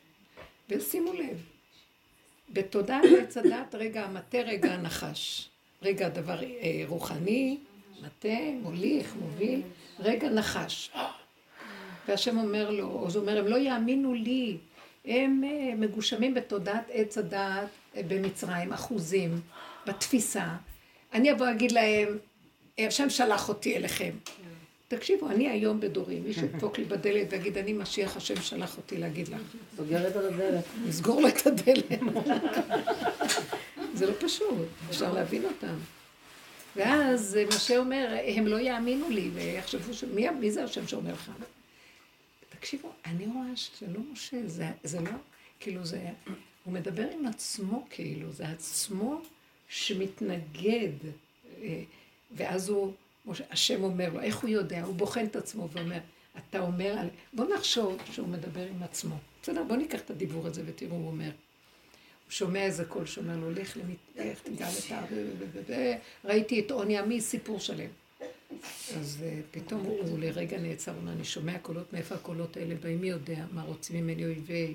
Speaker 1: ושימו לב, בתודעת עץ הדת, רגע המטה, רגע הנחש. רגע דבר אה, רוחני, מטה, מוליך, מוביל, רגע נחש. והשם אומר לו, או זה אומר, הם לא יאמינו לי, הם אה, מגושמים בתודעת עץ הדת אה, במצרים, אחוזים, בתפיסה. אני אבוא להגיד להם, השם שלח אותי אליכם. תקשיבו, אני היום בדורי, מישהו ידפוק לי בדלת ויגיד, אני משיח, השם שלח אותי להגיד לך.
Speaker 5: סוגרת על הדלת.
Speaker 1: נסגור לו את הדלת. זה לא פשוט, אפשר להבין אותם. ואז משה אומר, הם לא יאמינו לי, ויחשבו. מי, מי זה השם שאומר לך? תקשיבו, אני רואה שזה לא משה, זה, זה לא, כאילו זה, הוא מדבר עם עצמו כאילו, זה עצמו שמתנגד, אה, ואז הוא... כמו שהשם אומר לו, איך הוא יודע? הוא בוחן את עצמו ואומר, אתה אומר, בוא נחשוב שהוא מדבר עם עצמו. בסדר, בוא ניקח את הדיבור הזה ותראו, הוא אומר. הוא שומע איזה קול שאומר לו, לך למתך, תגע את ה... ראיתי את עוני עמי, סיפור שלם. אז uh, פתאום הוא, הוא לרגע נעצר, הוא אני שומע קולות, מאיפה הקולות האלה באים, מי יודע מה רוצים ממני אויבי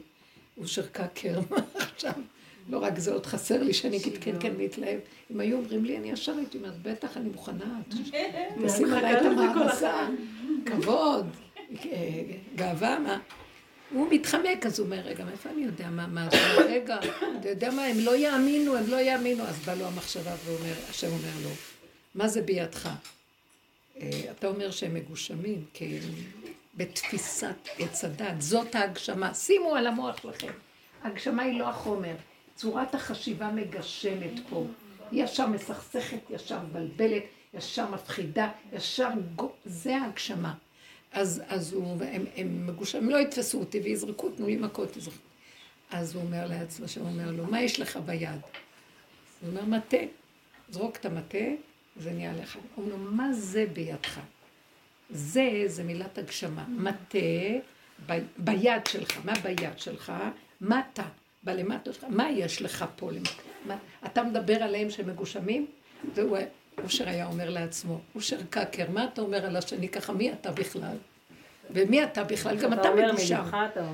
Speaker 1: אושר קקר, מה עכשיו? לא רק זה, עוד חסר לי שאני אגיד כן, כן, להתלהב. אם היו אומרים לי, אני ישר הייתי אומרת, בטח, אני מוכנה, תשים עליי את המעמסה, כבוד, גאווה, מה? הוא מתחמק, אז הוא אומר, רגע, מאיפה אני יודע מה, מה, רגע, אתה יודע מה, הם לא יאמינו, הם לא יאמינו. אז בא לו המחשבה ואומר, השם אומר לו, מה זה בידך? אה, אתה אומר שהם מגושמים, כי הם בתפיסת עץ הדת, זאת ההגשמה. שימו על המוח שלכם. ההגשמה היא לא החומר, צורת החשיבה מגשמת פה. היא ישר מסכסכת, ישר מבלבלת, ישר מפחידה, ישר... זה ההגשמה. אז, אז הוא, הם, הם מגושמים, לא יתפסו אותי ויזרקו, תנו לי מכות, יזרקו. אז הוא אומר לעצמו, שהוא אומר לו, מה יש לך ביד? הוא אומר, מטה. זרוק את המטה, זה נהיה לך. הוא אומר, מה זה בידך? זה, זה מילת הגשמה. מטה ב, ביד שלך. מה ביד שלך? מטה. בלמטה שלך. מה יש לך פה למטה? אתה מדבר עליהם שהם מגושמים? והוא אושר היה אומר לעצמו, אושר קקר, מה אתה אומר על השני ככה? מי אתה בכלל? ומי אתה בכלל? גם אתה מגושם.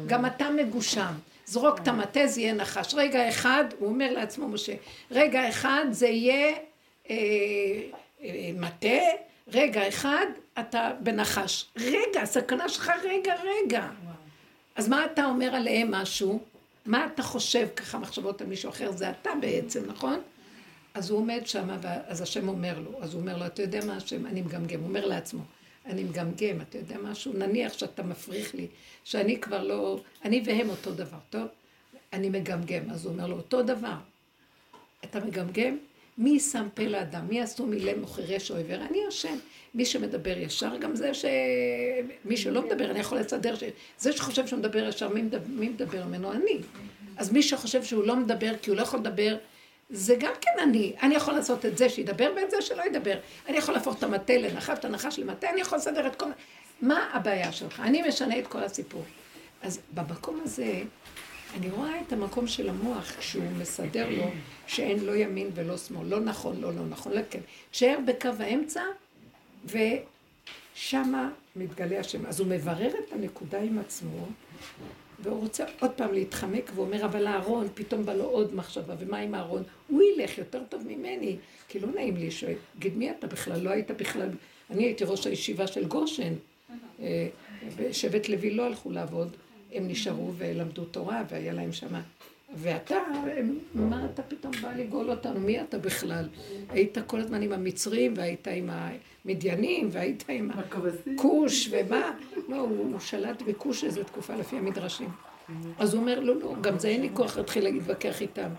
Speaker 1: גם אתה מגושם. זרוק את המטה, זה יהיה נחש. רגע אחד, הוא אומר לעצמו, משה, רגע אחד זה יהיה אה, אה, מטה, רגע אחד אתה בנחש. רגע, הסכנה שלך, רגע, רגע. אז מה אתה אומר עליהם משהו? מה אתה חושב ככה מחשבות על מישהו אחר? זה אתה בעצם, נכון? אז הוא עומד שם, אז השם אומר לו, אז הוא אומר לו, אתה יודע מה השם, אני מגמגם, הוא אומר לעצמו, אני מגמגם, אתה יודע משהו, נניח שאתה מפריך לי, שאני כבר לא, אני והם אותו דבר, טוב? אני מגמגם, אז הוא אומר לו, אותו דבר. אתה מגמגם? מי שם פה לאדם? מי עשו מילה מוכרש או עיוור? אני השם. מי שמדבר ישר, גם זה ש... מי שלא מדבר, אני יכול לסדר ש... זה שחושב שהוא מדבר ישר, מי מדבר, מי מדבר ממנו? אני. אז מי שחושב שהוא לא מדבר, כי הוא לא יכול לדבר, זה גם כן אני. אני יכול לעשות את זה שידבר ואת זה שלא ידבר. אני יכול להפוך את המטה לנחש, את הנחש למטה, אני יכול לסדר את כל... מה הבעיה שלך? אני משנה את כל הסיפור. אז במקום הזה, אני רואה את המקום של המוח כשהוא מסדר לו שאין לא ימין ולא שמאל, לא נכון, לא לא נכון, לא כן. תשאר בקו האמצע, ושמה מתגלה השם. אז הוא מברר את הנקודה עם עצמו, והוא רוצה עוד פעם להתחמק, והוא אומר, אבל אהרון, פתאום בא לו עוד מחשבה, ומה עם אהרון? הוא ילך יותר טוב ממני, כי לא נעים לי שיגיד, מי אתה בכלל? לא היית בכלל, אני הייתי ראש הישיבה של גושן. אה, שבט לוי לא הלכו לעבוד, הם נשארו ולמדו תורה, והיה להם שמה. ואתה, מה אתה פתאום בא לגאול אותנו? מי אתה בכלל? היית כל הזמן עם המצרים, והיית עם המדיינים, והיית עם הכוש, ומה? לא, הוא שלט בכוש איזו תקופה לפי המדרשים. אז הוא אומר, לא, לא, גם זה אין לי כוח להתחיל להתווכח איתם.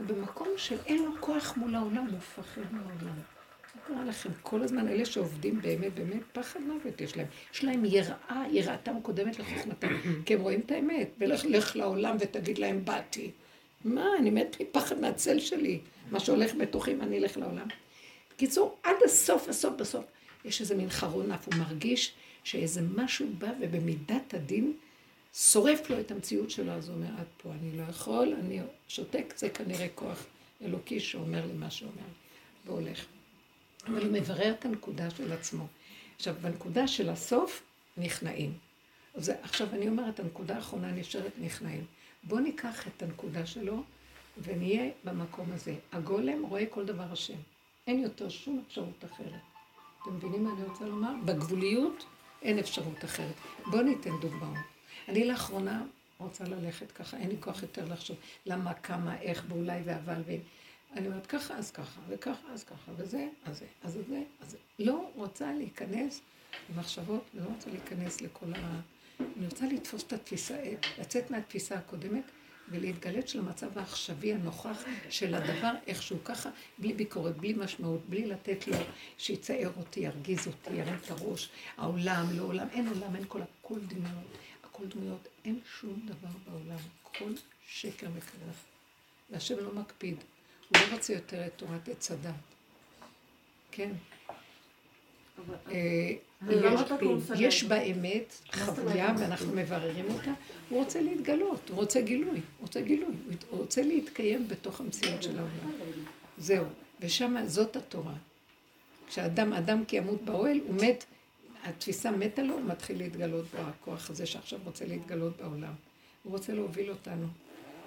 Speaker 1: במקום של אין לו כוח מול העולם, הוא מפחד מהעולם. קרה לכם? כל הזמן אלה שעובדים באמת, באמת, פחד מוות יש להם. יש להם יראה, יראתם קודמת לחוכמתם, כי הם רואים את האמת. ולך לך לעולם ותגיד להם, באתי. מה, אני מת מפחד מהצל שלי. מה שהולך בתוכי, אם אני אלך לעולם. קיצור, עד הסוף, הסוף, בסוף, יש איזה מין חרון אף, הוא מרגיש שאיזה משהו בא ובמידת הדין שורף לו את המציאות שלו, אז הוא אומר, עד פה אני לא יכול, אני שותק, זה כנראה כוח אלוקי שאומר לי מה שאומר, והולך. אבל הוא מברר את הנקודה של עצמו. עכשיו, בנקודה של הסוף, נכנעים. אז עכשיו אני אומרת, הנקודה האחרונה נשארת נכנעים. בואו ניקח את הנקודה שלו ונהיה במקום הזה. הגולם רואה כל דבר השם. אין יותר שום אפשרות אחרת. אתם מבינים מה אני רוצה לומר? בגבוליות אין אפשרות אחרת. בואו ניתן דוגמאות. אני לאחרונה רוצה ללכת ככה, אין לי כוח יותר לחשוב למה, כמה, איך, ואולי ואבל ואם. אני אומרת ככה, אז ככה, וככה, אז ככה, וזה, אז זה, אז זה, אז זה. לא רוצה להיכנס למחשבות, לא רוצה להיכנס לכל ה... אני רוצה לתפוס את התפיסה, לצאת מהתפיסה הקודמת ולהתגלת של המצב העכשווי הנוכח של הדבר איכשהו ככה, בלי ביקורת, בלי משמעות, בלי לתת לו שיצער אותי, ירגיז אותי, ירים את הראש, העולם, לא עולם, אין עולם, אין כל הכל דמיות, הכל דמויות, אין שום דבר בעולם, כל שקר וכזה. והשם לא מקפיד. הוא לא רוצה יותר את תורת עץ הדת. כן. אה, יש באמת חוויה ואנחנו מבררים אותה, הוא רוצה להתגלות, הוא רוצה גילוי, הוא רוצה גילוי, הוא רוצה להתקיים בתוך המציאות של העולם. זהו, ושם זאת התורה. כשאדם, אדם כי ימות באוהל, הוא מת, התפיסה מתה לו, הוא מתחיל להתגלות בו, הכוח הזה שעכשיו רוצה להתגלות בעולם. הוא רוצה להוביל אותנו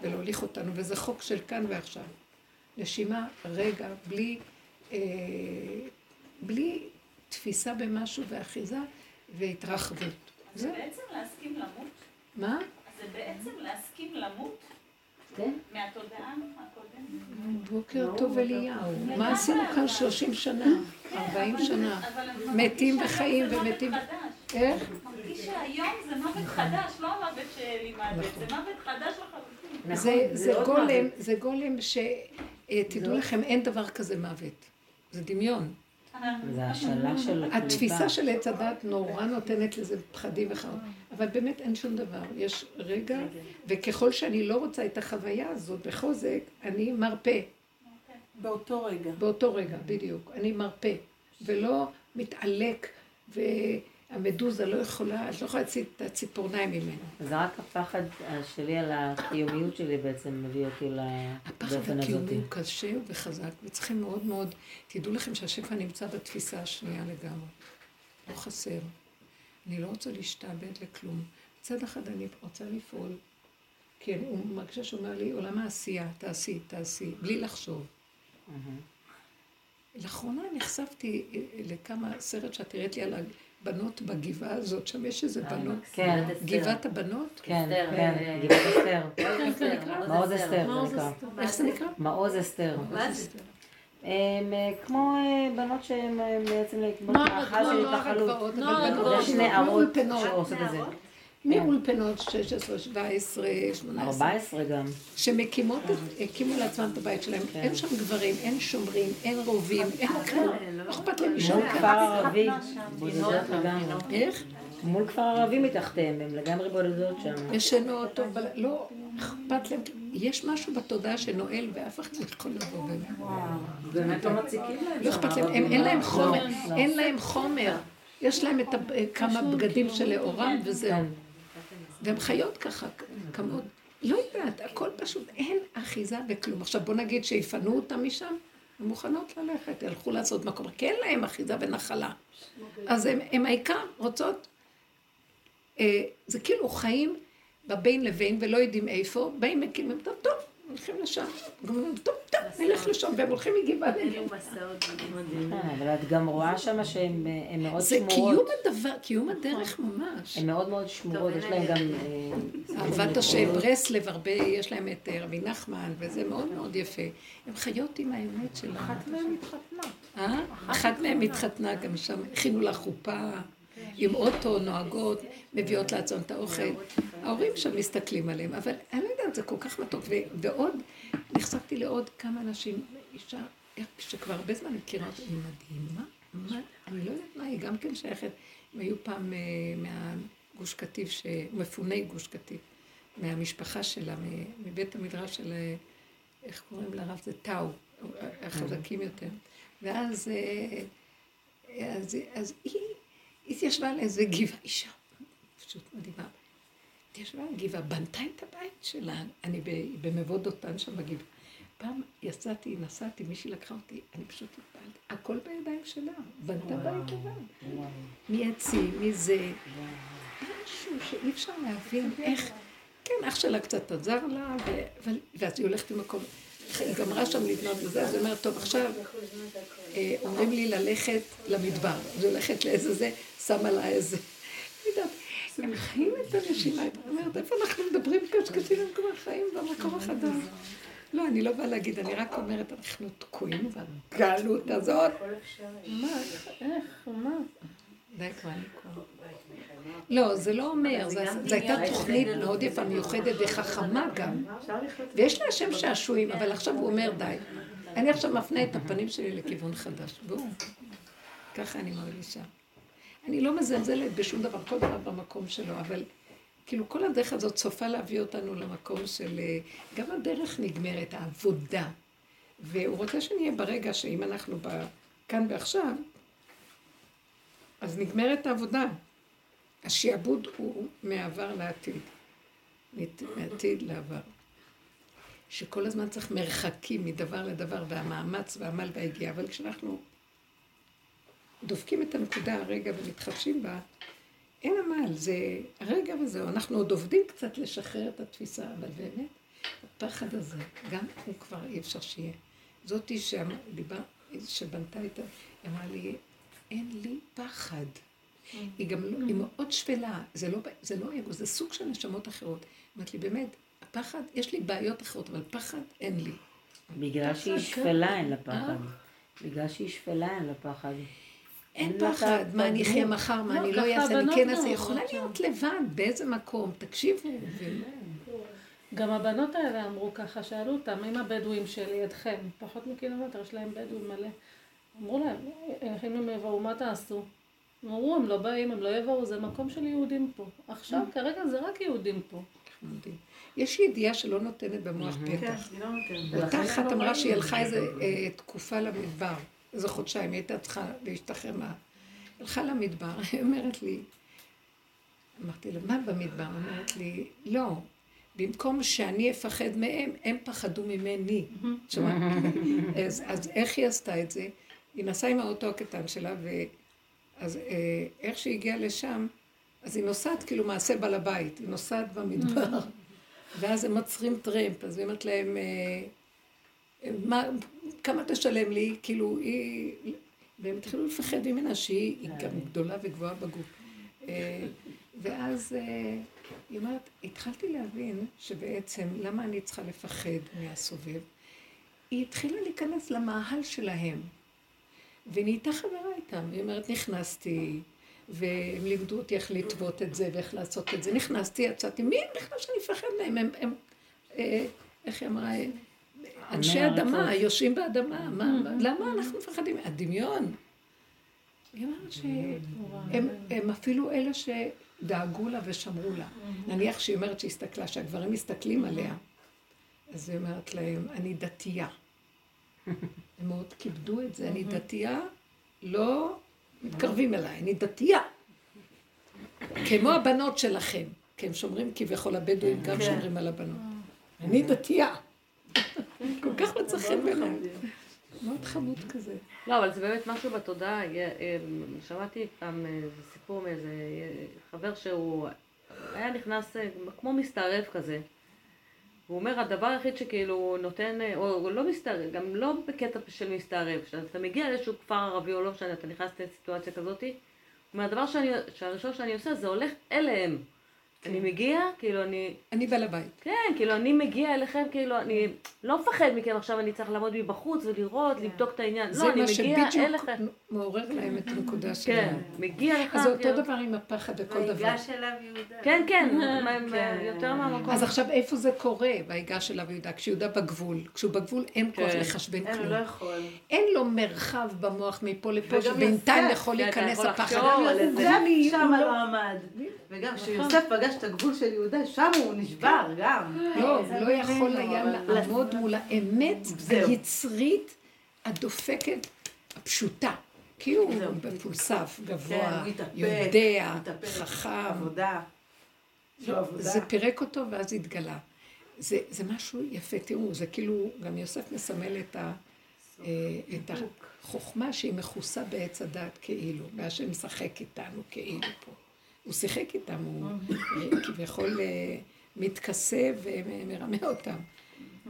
Speaker 1: ולהוליך אותנו, וזה חוק של כאן ועכשיו. נשימה, רגע, בלי, אה, בלי תפיסה במשהו ואחיזה והתרחבות.
Speaker 3: זה בעצם להסכים למות?
Speaker 1: מה?
Speaker 3: זה בעצם להסכים למות?
Speaker 7: כן.
Speaker 3: מהתודעה הקודמת?
Speaker 1: בוקר טוב אליהו. מה עשינו כאן שלושים שנה? ארבעים שנה. מתים וחיים ומתים... איך?
Speaker 3: מרגיש שהיום זה מוות חדש, לא המוות שלימדת, זה מוות חדש לחלוטין.
Speaker 1: זה, זה גולם, זה גולם שתדעו לכם, אין דבר כזה מוות. זה דמיון.
Speaker 7: זה השאלה של הקליפה.
Speaker 1: התפיסה של עץ הדת נורא נותנת לזה פחדים וחרון. אבל באמת אין שום דבר. יש רגע, וככל שאני לא רוצה את החוויה הזאת בחוזק, אני מרפה.
Speaker 5: באותו רגע.
Speaker 1: באותו רגע, בדיוק. אני מרפה. ולא מתעלק, והמדוזה לא יכולה, את לא יכולה להציג את הציפורניים ממנו.
Speaker 7: זה רק הפחד שלי על הקיומיות שלי בעצם מביא אותי
Speaker 1: הפחד
Speaker 7: לדופן הזאת.
Speaker 1: הקיומי הוא קשה וחזק, וצריכים מאוד מאוד, תדעו לכם שהשפע נמצא בתפיסה השנייה לגמרי. לא חסר. אני לא רוצה להשתעבד לכלום. מצד אחד אני רוצה לפעול. כן, הוא מרגישה שאומר לי, עולם העשייה, תעשי, תעשי, בלי לחשוב. לאחרונה נחשפתי אה, לכמה, סרט שאת הראית לי על הבנות בגבעה הזאת, שם יש איזה בנות.
Speaker 7: כן,
Speaker 1: גבעת הבנות?
Speaker 7: כן, כן,
Speaker 4: אה,
Speaker 7: גבעת אסתר.
Speaker 1: איך זה נקרא?
Speaker 7: מעוז אסתר.
Speaker 1: איך זה נקרא?
Speaker 7: מעוז אסתר.
Speaker 4: מה זה?
Speaker 7: הם אה, כמו אה, בנות שהן אה, בעצם
Speaker 1: נוער. הגבעות,
Speaker 5: נוער
Speaker 1: בנות
Speaker 5: הגבעות.
Speaker 7: יש נערות שעושות את זה.
Speaker 1: מאולפנות 16, 17, 18,
Speaker 7: 14 גם.
Speaker 1: שמקימות, את- הקימו לעצמם את הבית שלהם. אין שם גברים, אין שומרים, אין רובים, אין כלום. לא אכפת להם משום
Speaker 7: מול כפר. ערבי, בודדות לגמרי.
Speaker 1: איך?
Speaker 7: מול כפר ערבי מתחתיהם, הם לגמרי בודדות שם.
Speaker 1: ישנות, טוב, בל- לא אכפת להם. יש משהו בתודעה שנועל ואף אחד לא יכול לבוא בהם.
Speaker 4: באמת לא מציקים להם.
Speaker 1: לא אכפת להם, הם- אין להם חומר, אין להם חומר. יש להם את כמה בגדים שלאורם וזהו. והן חיות ככה, כמות, לא יודעת, הכל פשוט, אין אחיזה בכלום. עכשיו בוא נגיד שיפנו אותם משם, הן מוכנות ללכת, ילכו לעשות מקום, כי אין להם אחיזה ונחלה. אז הן העיקר רוצות, אה, זה כאילו חיים בבין לבין ולא יודעים איפה, באים מקימים, טוב, טוב, הולכים לשם. אומרים, טוב, טוב, נלך לשם, והם הולכים מגבעה לגבעה.
Speaker 7: כן, אבל את גם רואה שם שהן אה, מאוד
Speaker 1: זה
Speaker 7: שמורות.
Speaker 1: קיום הדבר, קיום הדרך ממש.
Speaker 7: הן מאוד מאוד שמורות, יש להן גם... אה,
Speaker 1: אהבת השם, ברסלב, הרבה, יש להם את אה, רבי נחמן, וזה מאוד מאוד יפה. הם חיות עם האמת שלהם.
Speaker 5: אחת מהן התחתנה.
Speaker 1: אה? אחת מהן התחתנה, גם שם הכינו לה חופה, עם אוטו, נוהגות, מביאות לעצמם את האוכל. ההורים שם מסתכלים עליהם, אבל אני לא יודעת, זה כל כך מתוק. ועוד, נחשפתי לעוד כמה אנשים, אישה, שכבר הרבה זמן מכירה אותה, היא מדהימה, מה, אני לא יודעת מה, היא גם כן שייכת, הם היו פעם אה, מהגוש קטיף, מפוני גוש קטיף, מהמשפחה שלה, מבית המדרש של, אה, איך קוראים לרב? זה טאו, החזקים יותר. ואז אה, אז, אז היא התיישבה על איזה גבעה, אישה פשוט מדהימה. על גבעה, בנתה את הבית שלה, אני במבוא דותן שם בגבעה. פעם יצאתי, נסעתי, מישהי לקחה אותי, אני פשוט התפעלתי, הכל בידיים שלה, בנתה בית לבד. מעצים, מזה, משהו שאי אפשר להבין איך, כן, אח שלה קצת עזר לה, ואז היא הולכת למקום, היא גמרה שם לבנות וזה, אז היא אומרת, טוב, עכשיו אה, אומרים לי ללכת למדבר, אז היא הולכת לאיזה זה, שמה לה איזה, הם חיים את הנשימה, היא אומרת, איפה אנחנו מדברים קשקשים, הם כבר חיים במקום החדש. לא, אני לא באה להגיד, אני רק אומרת, אנחנו תקועים בגלות הזאת. מה, איך, מה? די כבר. לא, זה לא אומר, זו הייתה תוכנית מאוד יפה, מיוחדת וחכמה גם. ויש לה שם שעשועים, אבל עכשיו הוא אומר די. אני עכשיו מפנה את הפנים שלי לכיוון חדש. בואו. ככה אני מרגישה. אני לא מזלזלת בשום דבר, כל דבר במקום שלו, אבל כאילו כל הדרך הזאת סופה להביא אותנו למקום של... אה, גם הדרך נגמרת, העבודה. והוא רוצה שנהיה ברגע שאם אנחנו ב... כאן ועכשיו, אז נגמרת העבודה. השעבוד הוא מעבר לעתיד. מעתיד לעבר. שכל הזמן צריך מרחקים מדבר לדבר, והמאמץ והעמל והיגיעה, אבל כשאנחנו דופקים את הנקודה הרגע ומתחדשים בה, אין עמל, זה הרגע וזהו. אנחנו עוד עובדים קצת לשחרר את התפיסה, אבל באמת, הפחד הזה, גם הוא כבר אי אפשר שיהיה. זאתי שדיבר, שבנתה את ה... היא אמרה לי, אין לי פחד. היא גם לא, היא מאוד שפלה, זה לא, זה לא אגו, זה סוג של נשמות אחרות. אמרת לי, באמת, הפחד, יש לי בעיות אחרות, אבל פחד אין לי.
Speaker 7: בגלל שהיא שפלה אין לה פחד. בגלל שהיא שפלה אין לה פחד.
Speaker 1: אין פחד, מה אני אחיה מחר, מה אני לא אעשה, אני כן אעשה, יכולה להיות לבד, באיזה מקום, תקשיבו.
Speaker 5: גם הבנות האלה אמרו ככה, שאלו אותם, אם הבדואים שלידכם, פחות מקילומטר, יש להם בדואים מלא. אמרו להם, אם הם יבואו, מה תעשו? אמרו, הם לא באים, הם לא יבואו, זה מקום של יהודים פה. עכשיו, כרגע זה רק יהודים פה.
Speaker 1: יש ידיעה שלא נותנת במוח פתח. אותה אחת אמרה שהיא הלכה איזה תקופה למדבר, איזה חודשיים, היא הייתה צריכה להשתחרר מה... הלכה למדבר, היא אומרת לי, אמרתי לה, מה במדבר? אומרת לי, לא, במקום שאני אפחד מהם, הם פחדו ממני. אז, אז איך היא עשתה את זה? היא נסעה עם האוטו הקטן שלה, ואז אה, איך שהיא הגיעה לשם, אז היא נוסעת כאילו מעשה בעל הבית, היא נוסעת במדבר, ואז הם מצרים טרמפ, אז היא אומרת להם, אה, מה, כמה תשלם לי? כאילו, היא... והם התחילו לפחד ממנה שהיא גם גדולה וגבוהה בגוף. אה, ואז היא אומרת, התחלתי להבין שבעצם, למה אני צריכה לפחד מהסובב? היא התחילה להיכנס למאהל שלהם, ונהייתה חברה איתם. היא אומרת, נכנסתי, והם לימדו אותי איך לטוות את זה ואיך לעשות את זה. נכנסתי, יצאתי, מי בכלל שאני אפחד מהם? הם, הם, אה, איך היא אמרה? אנשי אדמה, יושבים באדמה, מה, למה אנחנו מפחדים? הדמיון. היא אומרת שהם אפילו אלה שדאגו לה ושמרו לה. נניח שהיא אומרת שהיא הסתכלה, שהגברים מסתכלים עליה, אז היא אומרת להם, אני דתייה. הם מאוד כיבדו את זה, אני דתייה, לא מתקרבים אליי, אני דתייה. כמו הבנות שלכם, כי הם שומרים כביכול הבדואים, גם שומרים על הבנות. אני דתייה. כל כך מצא חן בעיניי. מאוד חמוד כזה.
Speaker 8: לא, אבל זה באמת משהו בתודעה. שמעתי פעם איזה סיפור מאיזה חבר שהוא היה נכנס כמו מסתערב כזה. הוא אומר, הדבר היחיד שכאילו נותן, או לא מסתערב, גם לא בקטע של מסתערב, כשאתה מגיע לאיזשהו כפר ערבי או לא משנה, אתה נכנס לסיטואציה כזאתי, הוא אומר, הדבר שאני, שהראשון שאני עושה זה הולך אליהם. אני מגיע, כאילו אני...
Speaker 1: אני בעל הבית.
Speaker 8: כן, כאילו אני מגיע אליכם, כאילו אני לא מפחד מכם עכשיו, אני צריך לעמוד מבחוץ ולראות, לבדוק את העניין. לא, אני מגיע אליכם.
Speaker 1: זה מה שבדיוק מעורר להם את הנקודה שלהם.
Speaker 8: כן, מגיע לכם.
Speaker 1: אז זה אותו דבר עם הפחד בכל דבר.
Speaker 2: ויגש אליו יהודה.
Speaker 8: כן, כן, יותר מהמקום.
Speaker 1: אז עכשיו איפה זה קורה, ויגש אליו יהודה? כשיהודה בגבול. כשהוא בגבול אין כוח לחשבן כלום.
Speaker 2: אין, הוא לא יכול.
Speaker 1: אין לו מרחב במוח מפה לפה, שבינתיים יכול להיכנס הפחד.
Speaker 2: לא. וגם כשיוסף פגש את הגבול של יהודה, שם הוא נשבר גם.
Speaker 1: לא, הוא לא יכול היה לעמוד מול האמת היצרית, הדופקת, הפשוטה. כי הוא מפולסף, גבוה, יודע, חכם. זה פירק אותו ואז התגלה. זה, זה משהו יפה, תראו, זה כאילו, גם יוסף מסמל את, ה, את החוכמה שהיא מכוסה בעץ הדת כאילו, והשם משחק איתנו כאילו פה. הוא שיחק איתם, הוא כביכול מתכסה ומרמה אותם.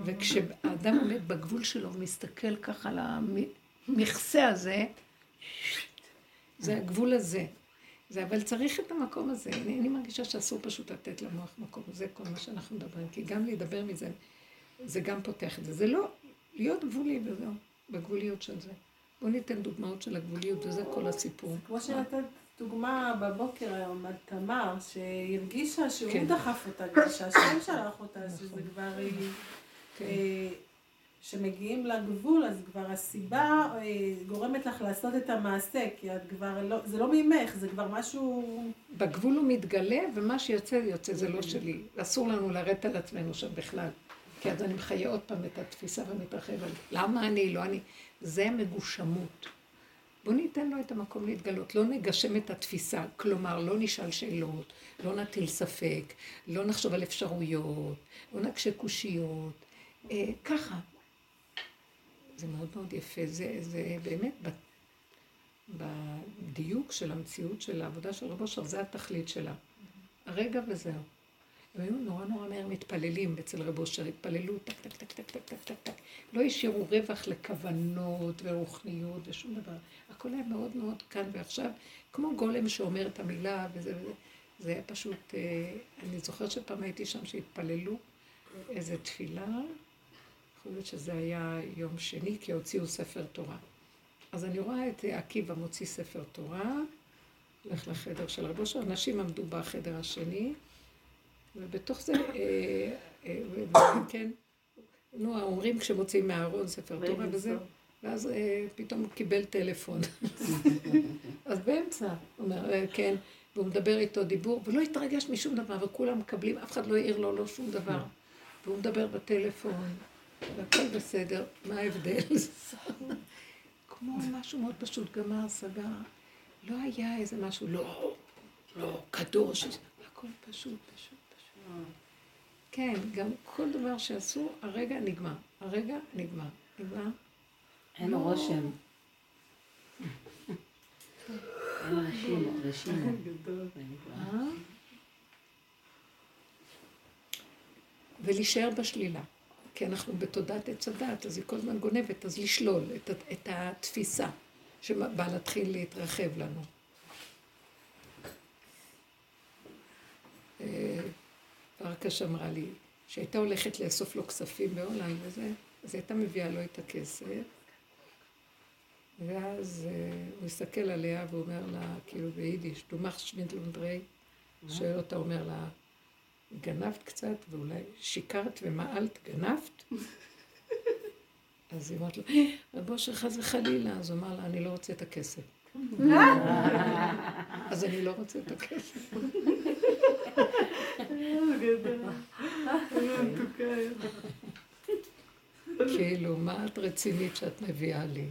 Speaker 1: וכשאדם עומד בגבול שלו ומסתכל ככה על המכסה הזה, זה הגבול הזה. זה, אבל צריך את המקום הזה. אני, אני מרגישה שאסור פשוט לתת למוח מקום. זה כל מה שאנחנו מדברים. כי גם לדבר מזה, זה גם פותח את זה. זה לא להיות גבולי וזהו, בגבוליות של זה. בואו ניתן דוגמאות של הגבוליות, וזה כל הסיפור.
Speaker 5: כמו שנתת דוגמה בבוקר היום על תמר, שהרגישה שהוא כן. דחף אותה, שהשם שלח אותה, נכון. שזה כבר... כן. שמגיעים לגבול, אז כבר הסיבה אה, גורמת לך לעשות את המעשה, כי את כבר לא, זה לא ממך, זה כבר משהו...
Speaker 1: בגבול הוא מתגלה, ומה שיוצא, יוצא, זה לא שלי. אסור לנו לרדת על עצמנו שם בכלל. כי אז אני מחיה עוד פעם את התפיסה ומתרחב על למה אני, לא אני. זה מגושמות. בואו ניתן לו את המקום להתגלות, לא נגשם את התפיסה, כלומר, לא נשאל שאלות, לא נטיל ספק, לא נחשוב על אפשרויות, לא נקשה קושיות, אה, ככה. זה מאוד מאוד יפה, זה, זה באמת, בדיוק של המציאות של העבודה של רב אושר, זה התכלית שלה. הרגע וזהו. הם היו נורא נורא מהר מתפללים אצל רב אושר, התפללו טק טק טק טק טק טק טק טק. לא השאירו רווח לכוונות ורוחניות ושום דבר. הכל היה מאוד מאוד כאן ועכשיו, כמו גולם שאומר את המילה וזה וזה. זה היה פשוט, אה, אני זוכרת שפעם הייתי שם שהתפללו איזה תפילה, יכול להיות שזה היה יום שני, כי הוציאו ספר תורה. אז אני רואה את עקיבא מוציא ספר תורה, הולך לחדר של רבו אושר, אנשים עמדו בחדר השני, ובתוך זה, אה, אה, כן, נו, אומרים כשמוציאים מהארון ספר תורה וזה, ואז אה, פתאום קיבל טלפון. אז באמצע, הוא אומר, כן, והוא מדבר איתו דיבור, ולא התרגש משום דבר, וכולם מקבלים, אף אחד לא העיר לו לא שום דבר. והוא מדבר בטלפון, והכל בסדר, מה ההבדל? כמו משהו מאוד פשוט, גמר, סגר. לא היה איזה משהו, לא, לא, קדוש, הכל פשוט, פשוט. כן, גם כל דבר שעשו, הרגע נגמר. הרגע נגמר. נגמר.
Speaker 7: אין רושם. אין רשימו, רשימו.
Speaker 1: ולהישאר בשלילה. כי אנחנו בתודעת עץ הדת, אז היא כל הזמן גונבת, אז לשלול את, את התפיסה שבאה להתחיל להתרחב לנו. אה, פרקש אמרה לי שהייתה הולכת לאסוף לו כספים בהולנד וזה, אז הייתה מביאה לו את הכסף, ואז uh, הוא הסתכל עליה ואומר לה, כאילו ביידיש, דומח שווינדלונדרי, שואל אותה, אומר לה, גנבת קצת, ואולי שיקרת ומעלת, גנבת? אז היא אומרת לו, רבו שלך זה חלילה, אז הוא אמר לה, אני לא רוצה את הכסף. אז אני לא רוצה את הכסף. כאילו, מה את רצינית שאת מביאה לי?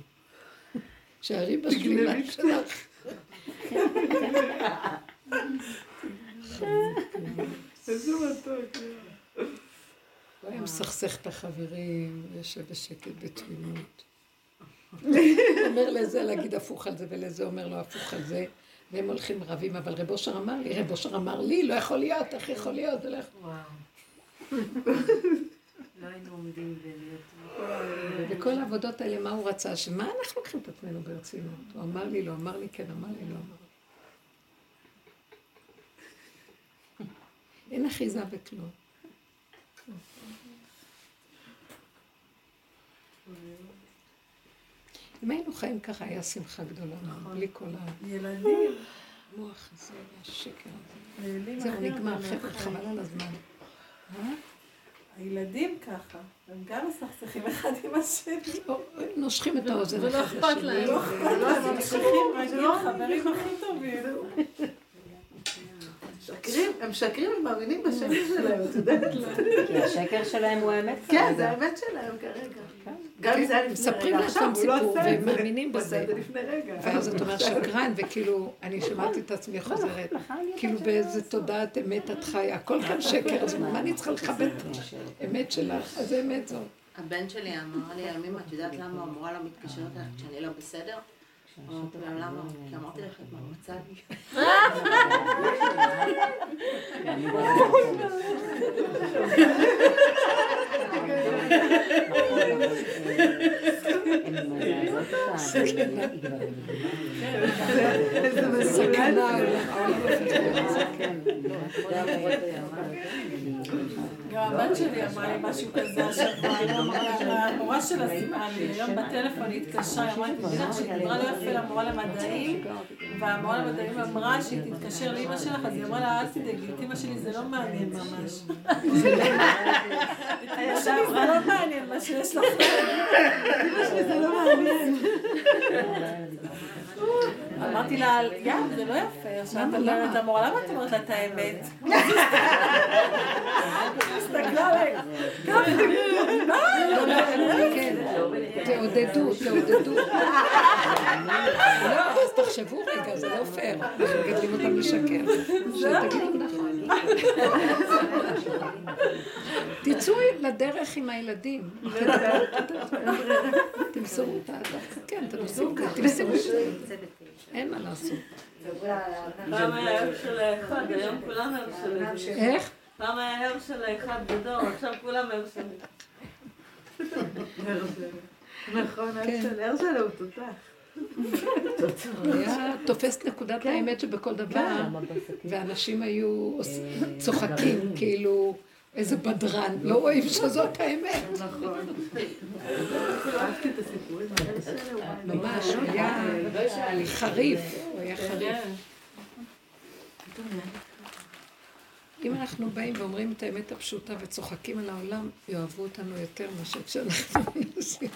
Speaker 1: שערי בשלילה שלך. איזה מתוק. הוא היה מסכסך את החברים, ויושב בשקט בתמימות. אומר לזה להגיד הפוך על זה, ולזה אומר לו הפוך על זה. והם הולכים רבים, אבל רב אושר אמר לי, רב אושר אמר לי, לא יכול להיות, איך יכול להיות? וואו.
Speaker 2: לא היינו עומדים בלהיות...
Speaker 1: וכל העבודות האלה, מה הוא רצה? שמה אנחנו לוקחים את עצמנו ברצינות? הוא אמר לי, לא אמר לי, כן, אמר לי, לא אמר לי. אין אחיזה בכלום. אם היינו חיים ככה, היה שמחה גדולה, נכון. בלי כל ה...
Speaker 5: ילדים.
Speaker 1: המוח הזה, השקר הזה. זהו, נגמר, חבר'ה, חבל על הזמן.
Speaker 5: אה? הילדים ככה, הם גם מסכסכים אחד עם השני.
Speaker 1: לא, נושכים את האוזן
Speaker 5: אחד לשני. ולא אכפת להם. לא אכפת להם, הם צריכים רגיל, חברים הכי טובים.
Speaker 9: משקרים, הם משקרים, הם מאמינים בשקר שלהם, את יודעת?
Speaker 7: כי השקר שלהם הוא האמת
Speaker 9: כן, זה האמת שלהם כרגע.
Speaker 1: כן. גם אם זה היה לפני רגע, עכשיו הוא לא עושה את זה. והם מאמינים בזה. ואז את אומרת שקרן, וכאילו, אני שמעתי את עצמי חוזרת, כאילו באיזה תודעת אמת את חיה, הכל כאן שקר, אז מה אני צריכה לכבד את האמת שלך? אז זה אמת זאת.
Speaker 4: הבן שלי אמר לי, ימים, את יודעת למה המורה לא מתקשרת אליך כשאני לא בסדר? אמרתי להם למה? כי אמרתי לך את מרמצה לי.
Speaker 5: גם הבת שלי אמרה לי משהו כזה השבוע, המורה שלה סיפרה לי, היום בטלפון היא התקשרה, היא אמרה לי, מבינה שהיא דיברה לא יפה למורה למדעים, והמורה למדעים אמרה שהיא תתקשר לאמא שלך, אז היא אמרה לה, אל תדאגי, את אמא שלי זה לא מעניין ממש. את אמא שלי זה לא מעניין מה שיש לך. אמא שלי זה לא מעניין. אמרתי לה, יא, זה לא יפה, עכשיו את אומרת למורה, למה את אומרת לה את האמת? הסתכלה עליי,
Speaker 1: תעודדו, תעודדו. לא, אז תחשבו רגע, זה לא פייר. מגדלים אותם לשקר. שתגידו נכון. תצאו לדרך עם הילדים. תמסרו את ה... כן, תמסרו את זה. אין מה לעשות.
Speaker 6: פעם היה ער של האחד, היום כולם ער של
Speaker 1: איך?
Speaker 6: פעם היה ער של האחד בדור, עכשיו כולם ער של...
Speaker 9: נכון,
Speaker 1: כן.
Speaker 9: ער שלו הוא תותח.
Speaker 1: היה תופס נקודת האמת שבכל דבר, ואנשים היו עוש- צוחקים, כאילו, איזה בדרן, לא רואים שזאת האמת.
Speaker 9: נכון. אהבתי את הסיפורים האלה.
Speaker 1: ממש, הוא היה חריף, הוא היה חריף. אם אנחנו באים ואומרים את האמת הפשוטה וצוחקים על העולם, יאהבו אותנו יותר מאשר כשאנחנו מנסים.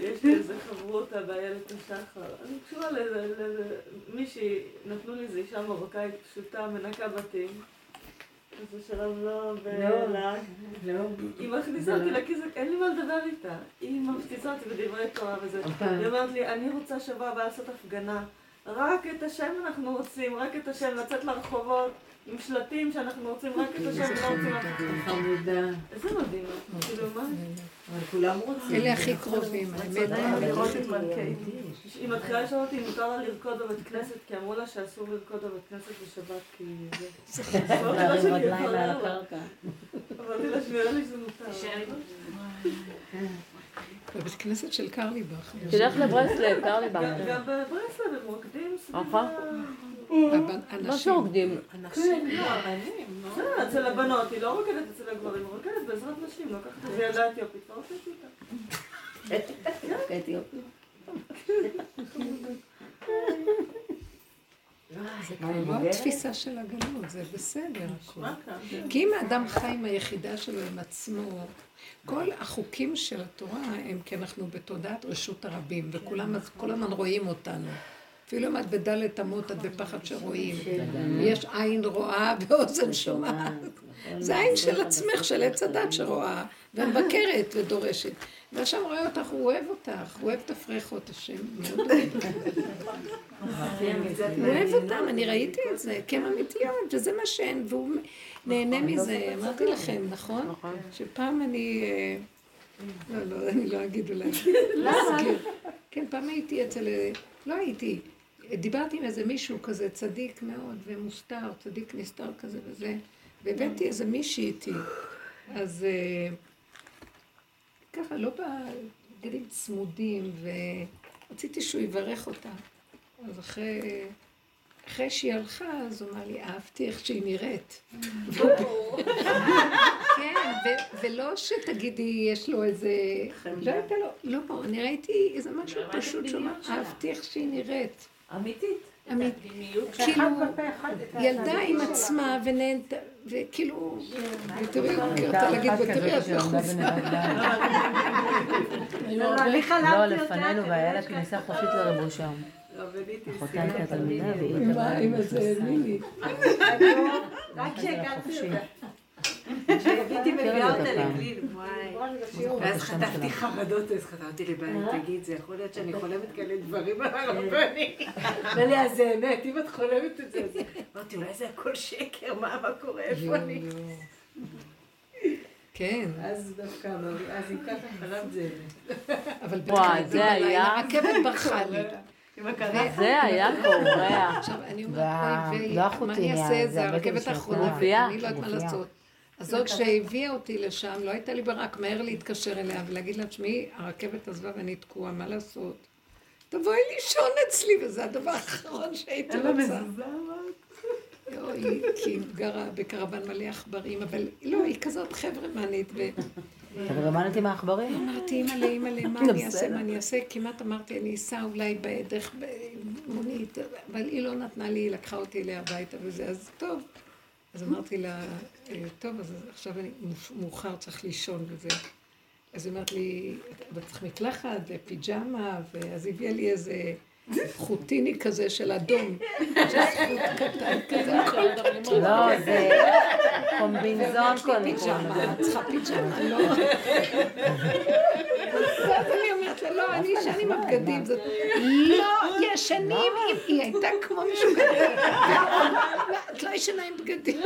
Speaker 6: יש לי איזה חברותה באיילת השחר. אני קשורה לאיזה לאיזה מישהי, נתנו לי איזה אישה מרוקאית פשוטה, מנקה בתים. איזה שלב לא בלהג.
Speaker 9: לא.
Speaker 6: היא מכניסה אותי לכיס, אין לי מה לדבר איתה. היא מפציצה אותי בדברי תורה וזה. היא אומרת לי, אני רוצה שבוע הבא לעשות הפגנה. רק את השם אנחנו רוצים, רק את השם, לצאת לרחובות עם שלטים שאנחנו רוצים רק את השם, לא רוצים אף אחד.
Speaker 9: חמודה.
Speaker 6: איזה מדהים, כאילו מה?
Speaker 9: אבל כולם רוצים.
Speaker 1: אלה הכי קרובים, האמת.
Speaker 9: את.
Speaker 6: היא מתחילה לשאול אותי אם מותר לה לרקוד בבית כנסת, כי אמרו לה שאסור לרקוד בבית כנסת בשבת, כי זה...
Speaker 7: להרים רגליים מעל הקרקע.
Speaker 6: אמרתי לה שנראה לי שזה מותר.
Speaker 1: בבית כנסת של קרליבך.
Speaker 8: תלך לברסלב, קרליבך.
Speaker 6: גם בברסלב הם רוקדים סביב
Speaker 8: מה
Speaker 1: אנשים,
Speaker 8: שרוקדים?
Speaker 5: אנשים לא, הבנים, לא?
Speaker 6: אצל הבנות, היא לא רוקדת אצל הגברים, היא רוקדת בעזרת נשים, לוקחת איזה ילדה אתיופית ורוקדת איתה.
Speaker 7: אתיופי.
Speaker 1: זה כבר לא התפיסה של הגלות, זה בסדר.
Speaker 5: מה?
Speaker 1: כי אם האדם חי עם היחידה שלו, עם עצמו, כל החוקים של התורה הם כי אנחנו בתודעת רשות הרבים, וכולם כל הזמן רואים אותנו. אפילו אם את בדלת אמות, את בפחד שרואים. יש עין רואה ואוזן שומעת. זה עין של עצמך, של עץ הדת שרואה, ומבקרת ודורשת. והשם רואה אותך, הוא אוהב אותך, הוא אוהב את הפרחות, השם. הוא אוהב אותם, אני ראיתי את זה, כי הן אמיתיות, וזה מה שהן, והוא נהנה מזה, אמרתי לכם, נכון? שפעם אני... אה, לא, לא, אני לא אגיד אולי. להסגיר. כן, פעם הייתי אצל... לא הייתי. דיברתי עם איזה מישהו כזה צדיק מאוד ומוסתר, צדיק נסתר כזה וזה, והבאתי איזה מישהי איתי. אז אה, ככה, לא בגדים צמודים, ורציתי שהוא יברך אותה. אז אחרי, אחרי שהיא הלכה, אז הוא אמר לי, אהבתי איך שהיא נראית. כן, ולא שתגידי, יש לו איזה... לא הייתה לו, לא, אני ראיתי איזה משהו פשוט שאומר, אהבתי איך שהיא נראית.
Speaker 3: אמיתית.
Speaker 1: אמית, כאילו, ילדה עם עצמה ונהנתה, וכאילו, ותראי, היא רצתה להגיד, ותראי, את מחופה.
Speaker 7: לא, לפנינו, והיה לה כניסה חופשית לרב ראשם. אחותה הייתה תלמידה והיא
Speaker 1: עם ה- עם איזה מיני.
Speaker 4: רק כשהכרתי אותה.
Speaker 7: כן,
Speaker 4: כשהייתי מביאה אותה
Speaker 7: פעם.
Speaker 4: לגליל, וואי. ואז חטפתי חרדות, אז חזרתי לבעלי, תגיד, זה יכול להיות שאני חולמת כאלה דברים על הרבני. אמר לי, אז זה אמת, אם את חולמת את זה, אז... אמרתי, אולי זה הכל שקר, מה מה קורה, איפה אני?
Speaker 1: כן,
Speaker 9: אז דווקא אז אם ככה חלמת זה אמת.
Speaker 1: אבל
Speaker 8: זה היה-
Speaker 1: הרכבת ברחה לי.
Speaker 8: זה היה קורע.
Speaker 1: עכשיו, אני אומרת,
Speaker 7: לא
Speaker 1: מה אני אעשה?
Speaker 7: זה
Speaker 1: הרכבת האחרונה. אני לא יודעת מה. לעשות. אז זאת שהביאה אותי לשם, לא הייתה לי ברירה, רק מהר להתקשר אליה ולהגיד לה, תשמעי, הרכבת עזבה ואני תקועה, מה לעשות? תבואי לישון אצלי, וזה הדבר האחרון שהייתי
Speaker 9: אין לה
Speaker 1: רוצה.
Speaker 9: מזוזה,
Speaker 1: לא, היא כי היא גרה בקרוון מלא עכברים, אבל לא, היא כזאת חברמנית,
Speaker 7: תרגמנתי מהעכברים.
Speaker 1: ואמרתי, אימא'לה, אימא'לה, מה אני אעשה, מה אני אעשה? כמעט אמרתי, אני אסע אולי בדרך מונית, אבל היא לא נתנה לי, היא לקחה אותי אליה הביתה וזה, אז טוב. אז אמרתי לה, "אה, טוב, אז עכשיו אני מאוחר, צריך לישון וזה. אז היא אומרת לי, אבל צריך מקלחת ופיג'מה, ואז היא הביאה לי איזה חוטיני כזה של אדום. כזה.
Speaker 7: לא, זה... קומבינזון קודם
Speaker 1: פיג'מה, את צריכה פיג'מה, לא. אומרת לה, לא, אני אשן עם הבגדים. לא, ישנים, היא הייתה כמו משוגעת. את לא ישנה עם בגדים.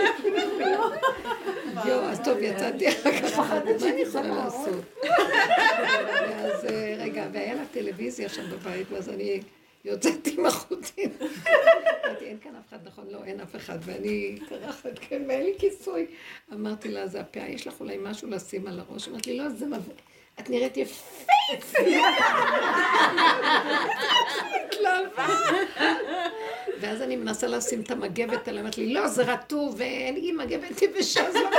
Speaker 1: יואו, אז טוב, יצאתי אחר כך, מה אני יכולה לעשות? ואז, אה, רגע, והיה לה טלוויזיה שם בבית, ואז אני... יוצאת עם החוטים. אמרתי, אין כאן אף אחד, נכון? לא, אין אף אחד. ואני קרחת, כן, ואין לי כיסוי. אמרתי לה, זה הפאה, יש לך אולי משהו לשים על הראש? אמרתי לי, לא, זה מבוא. את נראית יפייפייה. ואז אני מנסה לשים את המגבת עליה, אמרת לי, לא, זה רטוב, ואין לי מגבת יבשה, אז לא...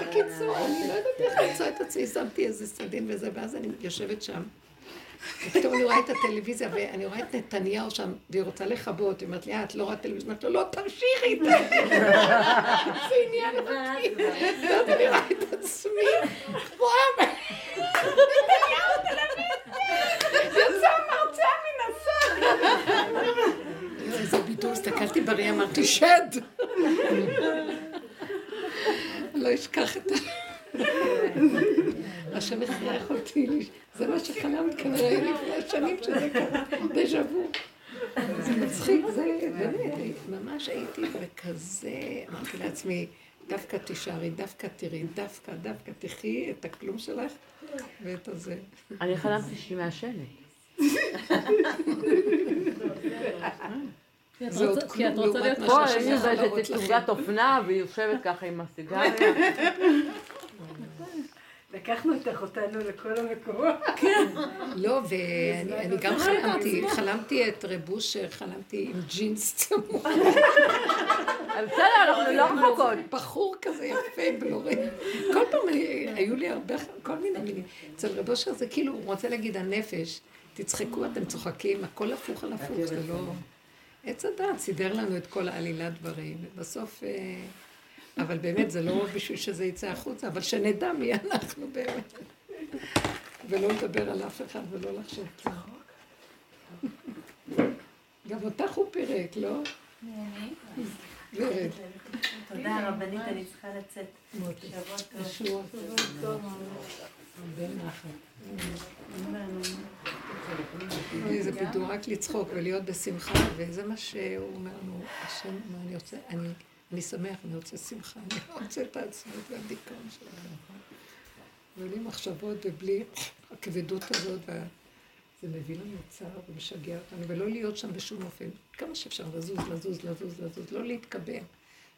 Speaker 1: בקיצור, אני לא יודעת איך למצוא את עצמי, שמתי איזה סדין וזה, ואז אני יושבת שם. ופתאום אני רואה את הטלוויזיה, ואני רואה את נתניהו שם, והיא רוצה לכבות, היא אומרת לי, אה, את לא רואה טלוויזיה? אמרתי לו, לא, תמשיכי איתה. זה עניין אותי. ואז אני רואה את עצמי, רואה נתניהו טלוויזיה, יצא מרצה מן הסל. איזה ביטול, הסתכלתי בראי, אמרתי, שד. לא אשכח את ה... השם הכריח אותי, זה מה שחלמת כנראה לפני שנים שזה קרה, דז'ה וו. זה מצחיק, זה באמת, ממש הייתי בכזה, אמרתי לעצמי, דווקא תישארי, דווקא תראי, דווקא, דווקא תחי את הכלום שלך ואת הזה.
Speaker 8: אני חלמתי שהיא מעשנת.
Speaker 1: כי את רוצה להיות
Speaker 8: פה, אני יודעת את אופנה, והיא יושבת ככה עם הסיגריה.
Speaker 9: לקחנו אותך אותנו לכל המקומות.
Speaker 1: כן. לא, ואני גם חלמתי, חלמתי את רב אושר, חלמתי עם ג'ינס צמוד.
Speaker 8: בסדר, אנחנו לא רחוקות.
Speaker 1: בחור כזה יפה, בלורי. כל פעם היו לי הרבה, כל מיני מילים. אצל רב אושר זה כאילו, הוא רוצה להגיד הנפש, תצחקו, אתם צוחקים, הכל הפוך על הפוך, זה לא... עץ הדת סידר לנו את כל העלילת דברים, ובסוף... אבל באמת זה לא בשביל שזה יצא החוצה, אבל שנדע מי אנחנו באמת. ולא לדבר על אף אחד ולא לחשוב גם אותך הוא פירק, לא? ורד.
Speaker 2: תודה רבנית, אני צריכה לצאת. שבוע טוב.
Speaker 1: זה בידור רק לצחוק ולהיות בשמחה, וזה מה שהוא אומר לנו, השם, אני רוצה, אני... אני שמח, אני רוצה שמחה, אני רוצה את העצמאות והדיכאון שלכם. ובלי מחשבות ובלי הכבדות הזאת, זה מביא לנו צער ומשגע אותנו, ולא להיות שם בשום אופן. כמה שאפשר לזוז, לזוז, לזוז, לזוז, לא להתקבע.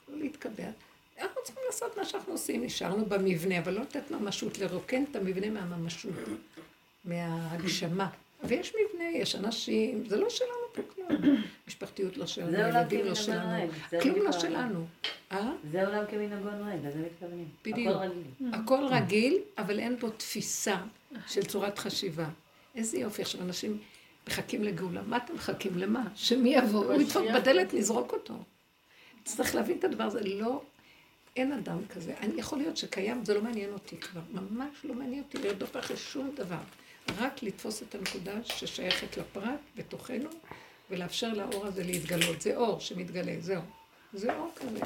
Speaker 1: לא להתקבע. אנחנו צריכים לעשות מה שאנחנו עושים, נשארנו במבנה, אבל לא לתת ממשות, לרוקן את המבנה מהממשות, מההגשמה. ויש מבנה, יש אנשים, זה לא שלנו פה כלום. משפחתיות לא שלנו, ילדים לא שלנו, כלום לא שלנו.
Speaker 2: זה עולם כמנהגו נוהג, לזה מתכוונים.
Speaker 1: בדיוק. הכל רגיל, אבל אין בו תפיסה של צורת חשיבה. איזה יופי, עכשיו אנשים מחכים לגאולה. מה אתם מחכים? למה? שמי יבוא? הוא ידפוק בדלת, נזרוק אותו. צריך להבין את הדבר הזה. לא, אין אדם כזה. אני יכול להיות שקיים, זה לא מעניין אותי כבר. ממש לא מעניין אותי לרדוף אחרי שום דבר. רק לתפוס את הנקודה ששייכת לפרט בתוכנו, ולאפשר לאור הזה להתגלות. זה אור שמתגלה, זהו. זה אור כזה.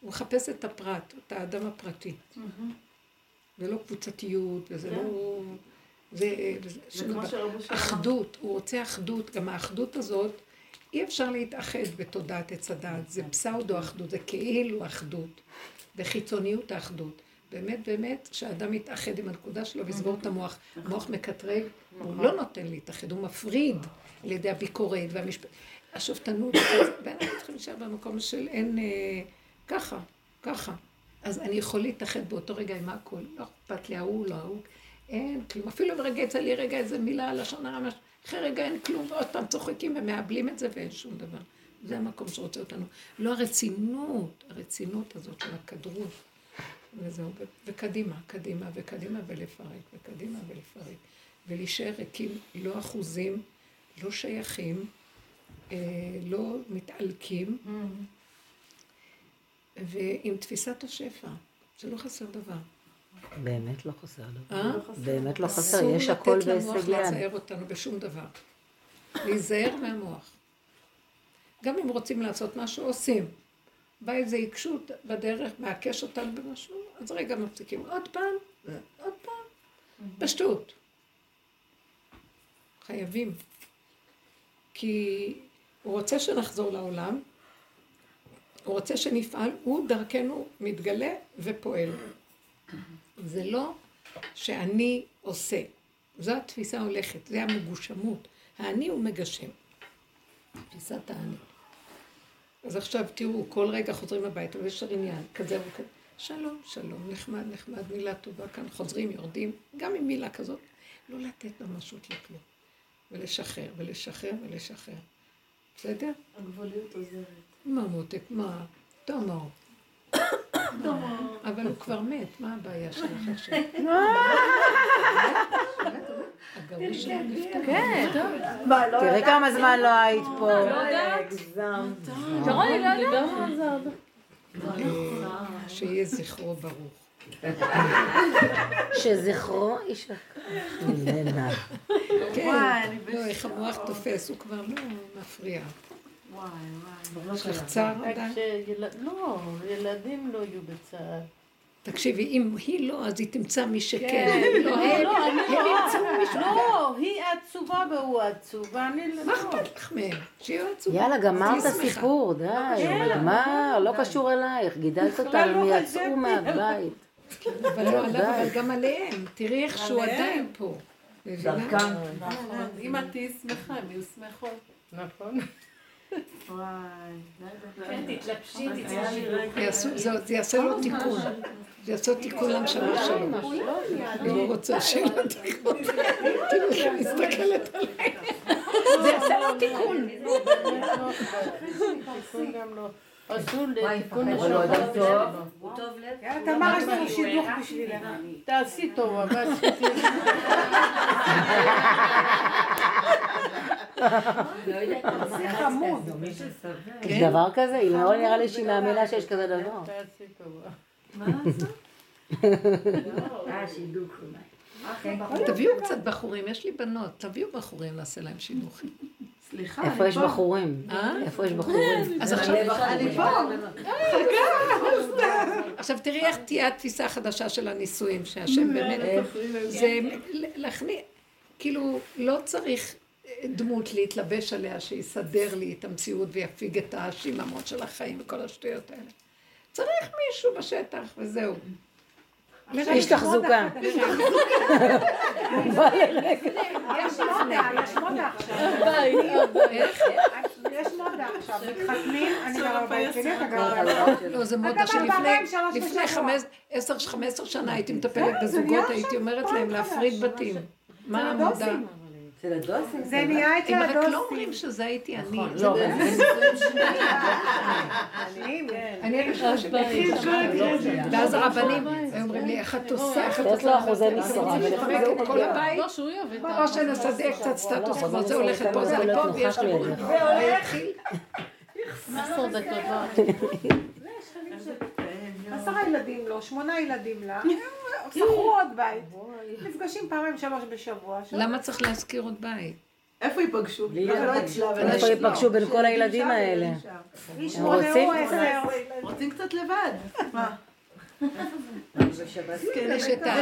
Speaker 1: הוא מחפש את הפרט, את האדם הפרטי. ולא קבוצתיות, וזה לא... זה... אחדות, הוא רוצה אחדות. גם האחדות הזאת, אי אפשר להתאחד בתודעת עץ הדעת. זה פסאודו אחדות, זה כאילו אחדות. בחיצוניות האחדות. באמת באמת שהאדם יתאחד עם הנקודה שלו ויסגור את המוח. המוח מקטרג, הוא לא נותן להתאחד, הוא מפריד על ידי הביקורת והמשפט. השופטנות, ואנחנו צריכים להישאר במקום של אין ככה, ככה. אז אני יכול להתאחד באותו רגע עם הכל, לא אכפת לי ההוא, לא ההוא, אין כלום. אפילו ברגע יצא לי רגע איזה מילה על לשון הרע, אחרי רגע אין כלום, ועוד פעם צוחקים ומאבלים את זה ואין שום דבר. זה המקום שרוצה אותנו. לא הרצינות, הרצינות הזאת של הכדרות. וזהו, וקדימה, קדימה וקדימה ולפרק, וקדימה ולפרק. ולהישאר ריקים, לא אחוזים, לא שייכים, אה, לא מתעלקים, ועם תפיסת השפע, זה לא חסר דבר.
Speaker 7: באמת לא חסר דבר. אה? באמת לא חסר, יש הכל בהישג יד.
Speaker 1: אסור לתת למוח לצייר אותנו בשום דבר. להיזהר מהמוח. גם אם רוצים לעשות משהו, עושים. בא איזה עיקשות בדרך, מעקש אותנו במשהו, אז רגע מפסיקים. עוד פעם, עוד פעם, פשטות. חייבים. כי הוא רוצה שנחזור לעולם, הוא רוצה שנפעל, הוא דרכנו מתגלה ופועל. זה לא שאני עושה. זו התפיסה הולכת, זה המגושמות. האני הוא מגשם. תפיסת האני. אז עכשיו תראו, כל רגע חוזרים הביתה ויש עניין, כזה וכזה. שלום, שלום, נחמד, נחמד, מילה טובה כאן, חוזרים, יורדים, גם עם מילה כזאת. לא לתת ממשות לכלום. ולשחרר, ולשחרר, ולשחרר. בסדר?
Speaker 5: הגבוליות עוזרת.
Speaker 1: מה מותק, מה? תומר. אבל הוא כבר מת, מה הבעיה שלך עכשיו? הגליפתא.
Speaker 7: כן. תראי כמה זמן לא היית פה.
Speaker 8: שרון, היא לא יודעת על זה הרבה.
Speaker 1: שיהיה זכרו ברוך.
Speaker 7: שזכרו יישכח.
Speaker 1: כן, לא, איך המוח תופס, הוא כבר לא מפריע.
Speaker 9: וואי, וואי.
Speaker 1: יש לך צער עדיין?
Speaker 9: לא, ילדים לא יהיו בצער.
Speaker 1: תקשיבי, אם היא לא, אז היא תמצא מי שכן.
Speaker 9: כן,
Speaker 1: לא,
Speaker 9: לא, לא, אני
Speaker 1: הם
Speaker 9: לא.
Speaker 1: ימצאו מישהו.
Speaker 9: לא, היא עצובה והוא עצוב, ואני לא...
Speaker 1: מה אכפת לך מהם? שיהיו עצובים.
Speaker 7: יאללה, גמרת. סיפור, די, נגמר, לא קשור אלייך, גידלת אותם, הם יצאו מהבית.
Speaker 1: אבל לא עליו, אבל
Speaker 7: די.
Speaker 1: גם עליהם. תראי איך שהוא. עדיין פה. מבינה?
Speaker 5: נכון. אם את תהיי שמחה, הם יהיו שמחות.
Speaker 9: נכון.
Speaker 1: זה זה יעשה לו תיקון. זה יעשה תיקון לנשמה שלו. אני לא רוצה שיהיה לו תיקון. תראו איך היא מסתכלת עליי. זה יעשה לו תיקון.
Speaker 9: לא. עשו לתיקון
Speaker 2: אבל הוא טוב. לב.
Speaker 5: תמר, יש לנו שידוך בשבילך.
Speaker 9: תעשי טוב, אבל
Speaker 2: לא יודעת,
Speaker 5: זה חמוד.
Speaker 7: יש דבר כזה? היא לא נראה לי שהיא מאמינה שיש כזה דבר.
Speaker 9: תעשי טוב.
Speaker 2: אה, שידוך אולי.
Speaker 1: תביאו קצת בחורים, יש לי בנות, תביאו בחורים, נעשה להם שידוכים.
Speaker 5: סליחה,
Speaker 7: איפה יש בחורים?
Speaker 1: אה?
Speaker 7: איפה יש בחורים?
Speaker 1: אז עכשיו,
Speaker 5: אני פה.
Speaker 1: עכשיו תראי איך תהיה התפיסה החדשה של הנישואים, שהשם באמת, זה להכניס, כאילו לא צריך דמות להתלבש עליה שיסדר לי את המציאות ויפיג את השיממות של החיים וכל השטויות האלה. צריך מישהו בשטח וזהו.
Speaker 7: איש תחזוקה.
Speaker 5: יש מודה, יש מודה עכשיו. יש מודה עכשיו. מתחתנים, אני גרה בבית שלי, אתה גרה בבית שלי.
Speaker 1: לא, זה מודה שלפני עשר, חמש עשר שנה הייתי מטפלת בזוגות, הייתי אומרת להם להפריד בתים. מה המודה?
Speaker 2: אצל הדוסים.
Speaker 5: זה נהיה אצל
Speaker 1: הם רק לא
Speaker 5: הדוסים.
Speaker 1: אומרים שזה הייתי אני.
Speaker 2: נכון,
Speaker 1: זה
Speaker 2: לא,
Speaker 1: באמת-
Speaker 5: עניים,
Speaker 1: אני הראשונה שבאתי ואז הרבנים היו אומרים לי, איך את עושה, איך את
Speaker 7: לתת לו
Speaker 1: עושה,
Speaker 7: אחוזי
Speaker 1: אתם
Speaker 7: משרה,
Speaker 1: רוצים
Speaker 7: ולפי
Speaker 1: לפרק
Speaker 7: זה
Speaker 1: את
Speaker 7: הוא
Speaker 1: כל
Speaker 7: מגיע.
Speaker 1: הבית,
Speaker 8: לא, שהוא יביא את
Speaker 1: או שנסדר קצת סטטוס קוו, זה הולכת פה, זה לפה, ויש לנו...
Speaker 7: לידך.
Speaker 1: והתחיל,
Speaker 8: עשר דקות.
Speaker 5: עשרה ילדים לו, שמונה ילדים לה. שכרו עוד בית. נפגשים פעמיים שלוש בשבוע.
Speaker 1: למה צריך להזכיר עוד בית?
Speaker 9: איפה ייפגשו? לא אצלה?
Speaker 7: איפה ייפגשו בין כל הילדים האלה? רוצים?
Speaker 9: קצת לבד. מה?
Speaker 1: יש את ה...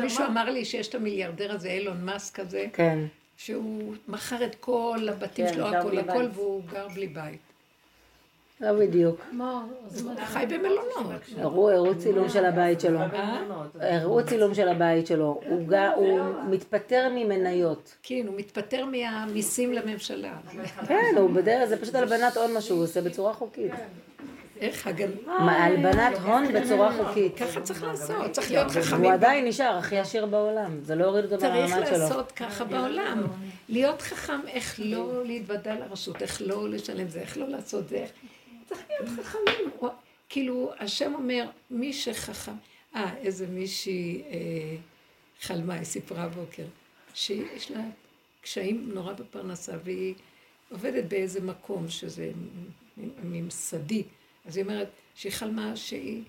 Speaker 1: מישהו-? אמר לי שיש את המיליארדר הזה, אילון מאסק הזה,
Speaker 7: כן.
Speaker 1: שהוא מכר את כל הבתים
Speaker 7: כן,
Speaker 1: שלו, הכל הכל. והוא גר בלי בית.
Speaker 7: לא בדיוק.
Speaker 1: חי במלונות.
Speaker 7: הראו הראו צילום של הבית שלו. הראו צילום של הבית שלו. הוא הוא מתפטר ממניות.
Speaker 1: כן, הוא מתפטר מהמיסים לממשלה.
Speaker 7: כן, הוא בדרך, זה פשוט הלבנת הון מה שהוא עושה בצורה חוקית.
Speaker 1: איך.
Speaker 7: מה, הלבנת הון בצורה חוקית.
Speaker 1: ככה צריך לעשות, צריך להיות
Speaker 7: הוא
Speaker 1: חכמים.
Speaker 7: עדיין נשאר הכי עשיר בעולם. זה לא הוריד אותו
Speaker 1: צריך
Speaker 7: מהמעמד שלו.
Speaker 1: לעשות ככה בעולם. להיות חכם, איך לא להתוודע לרשות, איך לא לשלם זה, איך לא לעשות זה. צריך להיות חכמים. כאילו, השם אומר, מי שחכם... אה, איזה מישהי אה, חלמה, היא סיפרה הבוקר, שיש לה קשיים נורא בפרנסה, והיא עובדת באיזה מקום שזה ממסדי. אז היא אומרת שהיא חלמה שהיא...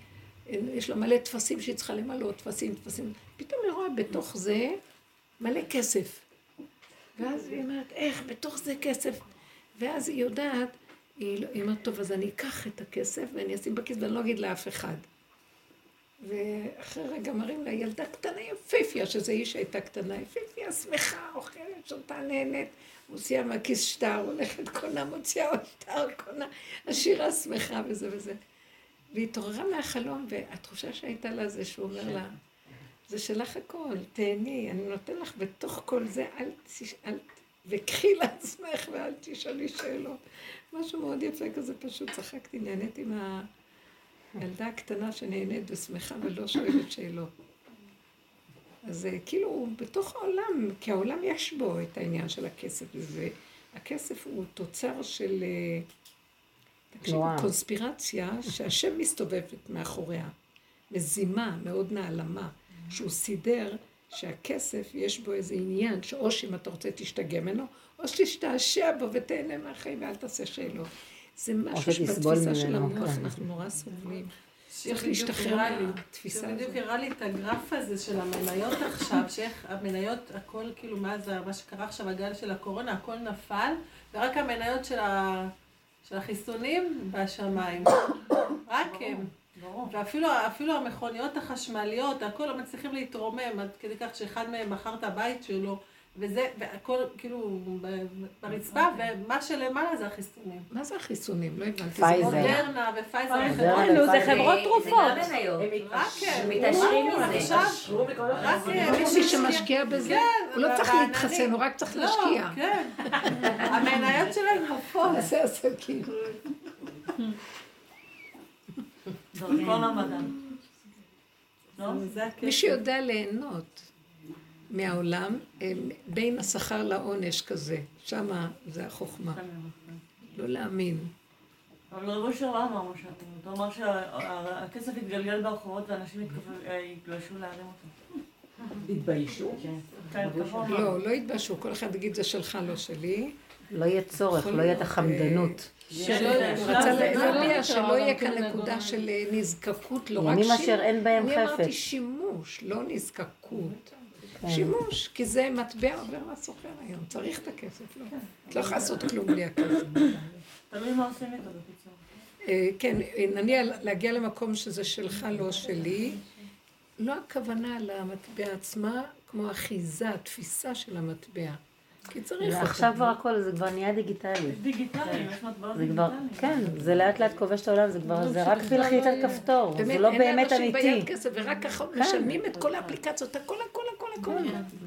Speaker 1: יש לה מלא טפסים שהיא צריכה למלא, טפסים, טפסים. פתאום היא רואה בתוך זה מלא כסף. ואז היא אומרת, איך, בתוך זה כסף. ואז היא יודעת, היא לא- אומרת, טוב, אז אני אקח את הכסף ואני אשים בכיס ואני לא אגיד לאף אחד. ואחרי רגע מראים לה ילדה קטנה יפיפיה, שזה איש שהייתה קטנה יפיפיה, שמחה, אוכלת, שותה, נהנית, מוציאה מהכיס שטר, הולכת קונה, מוציאה עוד שטר, קונה, עשירה שמחה וזה וזה. והיא התעוררה מהחלום, והתחושה שהייתה לה זה שהוא אומר לה, זה שלך הכל, תהני, אני נותן לך בתוך כל זה, אל, תש... אל... וקחי לעצמך ואל תשאלי שאלות. משהו מאוד יפה כזה, פשוט צחקתי, נהניתי מה... ילדה הקטנה שנהנית ושמחה ולא שואלת שאלות. אז כאילו, בתוך העולם, כי העולם יש בו את העניין של הכסף, והכסף הוא תוצר של, אה, תקשיבו, קונספירציה שהשם מסתובבת מאחוריה. מזימה, מאוד נעלמה, שהוא סידר שהכסף יש בו איזה עניין, שאו שאם אתה רוצה תשתגע ממנו, או שתשתעשע בו ותהנה מהחיים ואל תעשה שאלות. זה משהו שבתפיסה של המוח, כן. אנחנו נורא סובלים. צריך להשתחרר מהתפיסה הזאת.
Speaker 5: זה בדיוק הראה לי את הגרף הזה של המניות עכשיו, שאיך המניות, הכל כאילו מאז מה שקרה עכשיו, הגל של הקורונה, הכל נפל, ורק המניות של, ה, של החיסונים בשמיים. רק הם. ואפילו המכוניות החשמליות, הכל לא מצליחים להתרומם, עד כדי כך שאחד מהם מכר את הבית שלו. וזה, והכל כאילו ברצפה, ומה שלמעלה זה החיסונים.
Speaker 1: מה זה החיסונים? לא הבנתי.
Speaker 5: פייזר. מודרנה ופייזר.
Speaker 8: נו, זה חברות תרופות.
Speaker 5: רק
Speaker 4: מתעשרים
Speaker 5: מזה. רק
Speaker 1: מי שמשקיע בזה, הוא לא צריך להתחסן, הוא רק צריך להשקיע.
Speaker 5: כן. המניות שלהם עפות.
Speaker 1: זה עסקים. מי שיודע ליהנות. מהעולם, בין השכר לעונש כזה. שמה זה החוכמה. לא להאמין.
Speaker 6: אבל רב אושר לא אמר מה שאתה אומר. הוא אמר שהכסף יתגלגל ברחובות ואנשים יתגלשו להרים אותו.
Speaker 9: התביישו?
Speaker 6: כן,
Speaker 1: לא, לא התביישו. כל אחד יגיד זה שלך, לא שלי.
Speaker 7: לא יהיה צורך, לא יהיה את החמדנות.
Speaker 1: שלא יהיה כאן נקודה של נזקקות, לא רק
Speaker 7: שימוש. אשר אין בהם חפץ.
Speaker 1: אני אמרתי שימוש, לא נזקקות. כן. שימוש, כי זה מטבע עובר לסוחר היום, צריך את הכסף, לא? את לא יכולה לעשות כלום בלי הכסף.
Speaker 6: תלוי מה עושים איתו בקיצור.
Speaker 1: אה, כן, נניח להגיע למקום שזה שלך, לא שלי. לא הכוונה למטבע עצמה, כמו אחיזה, תפיסה של המטבע. כי צריך.
Speaker 7: עכשיו כבר הכל, זה כבר נהיה דיגיטלי.
Speaker 6: דיגיטלי, יש מטבעות
Speaker 7: דיגיטליים. כן, זה לאט לאט כובש את העולם, זה כבר, זה רק בלחיצת כפתור, זה לא באמת אמיתי.
Speaker 1: אין לאנשים ביד כסף, ורק משלמים את כל האפליקציות, הכל, הכל, הכל, הכל.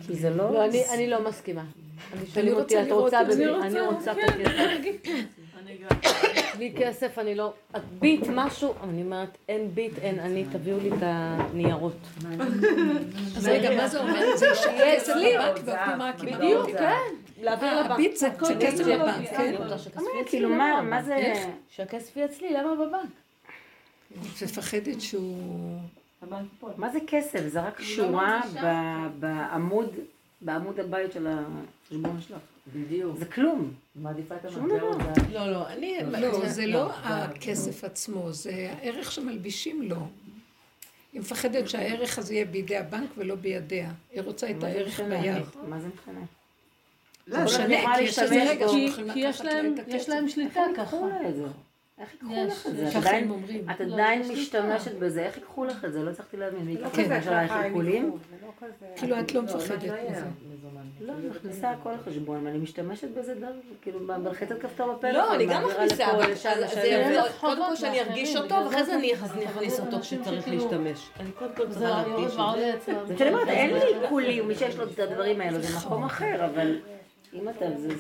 Speaker 7: כי זה לא...
Speaker 8: אני לא מסכימה. אני שואלים אותי, את רוצה, אני רוצה את הכסף. בלי כסף אני לא... את ביט משהו, אני אומרת, אין ביט, אין אני, תביאו לי את הניירות.
Speaker 1: אז רגע, מה זה אומר? זה שיהיה אצלי בבנק ועובדים רק עם
Speaker 8: בדיוק, כן. להעביר לבנק.
Speaker 1: הביט זה כסף בבנק, כן.
Speaker 7: כאילו, מה זה...
Speaker 8: שהכסף יהיה אצלי, למה בבנק?
Speaker 1: מפחדת שהוא...
Speaker 7: מה זה כסף? זה רק שורה בעמוד, בעמוד הבית של החשבון שלך.
Speaker 9: בדיוק.
Speaker 7: זה כלום.
Speaker 9: מעדיפה את
Speaker 7: דבר.
Speaker 1: לא, לא, אני... לא, זה לא הכסף עצמו, זה הערך שמלבישים לו. היא מפחדת שהערך הזה יהיה בידי הבנק ולא בידיה. היא רוצה את הערך ביד.
Speaker 7: מה זה משנה?
Speaker 1: לא, זה משנה, כי יש
Speaker 8: כי להם שליטה ככה.
Speaker 7: איך ייקחו לך את זה? את עדיין משתמשת בזה, איך ייקחו לך את זה? לא הצלחתי להבין. מי ייקח את זה עלייך עיקולים?
Speaker 1: כאילו את לא מפחדת מזה.
Speaker 7: לא, אני מכניסה הכל לחשבון, ואני משתמשת בזה גם, כאילו, בלחיצת כפתור בפלאפון.
Speaker 8: לא, אני גם מכניסה, אבל זה קודם כל שאני ארגיש אותו, ואחרי זה אני אכניס אותו כשצריך להשתמש. אני קודם כל צריכה להרגיש אותו.
Speaker 7: זה שאני אומרת, אין לי עיקולים, מי שיש לו את הדברים האלו, זה מקום אחר, אבל... אם אתה, זה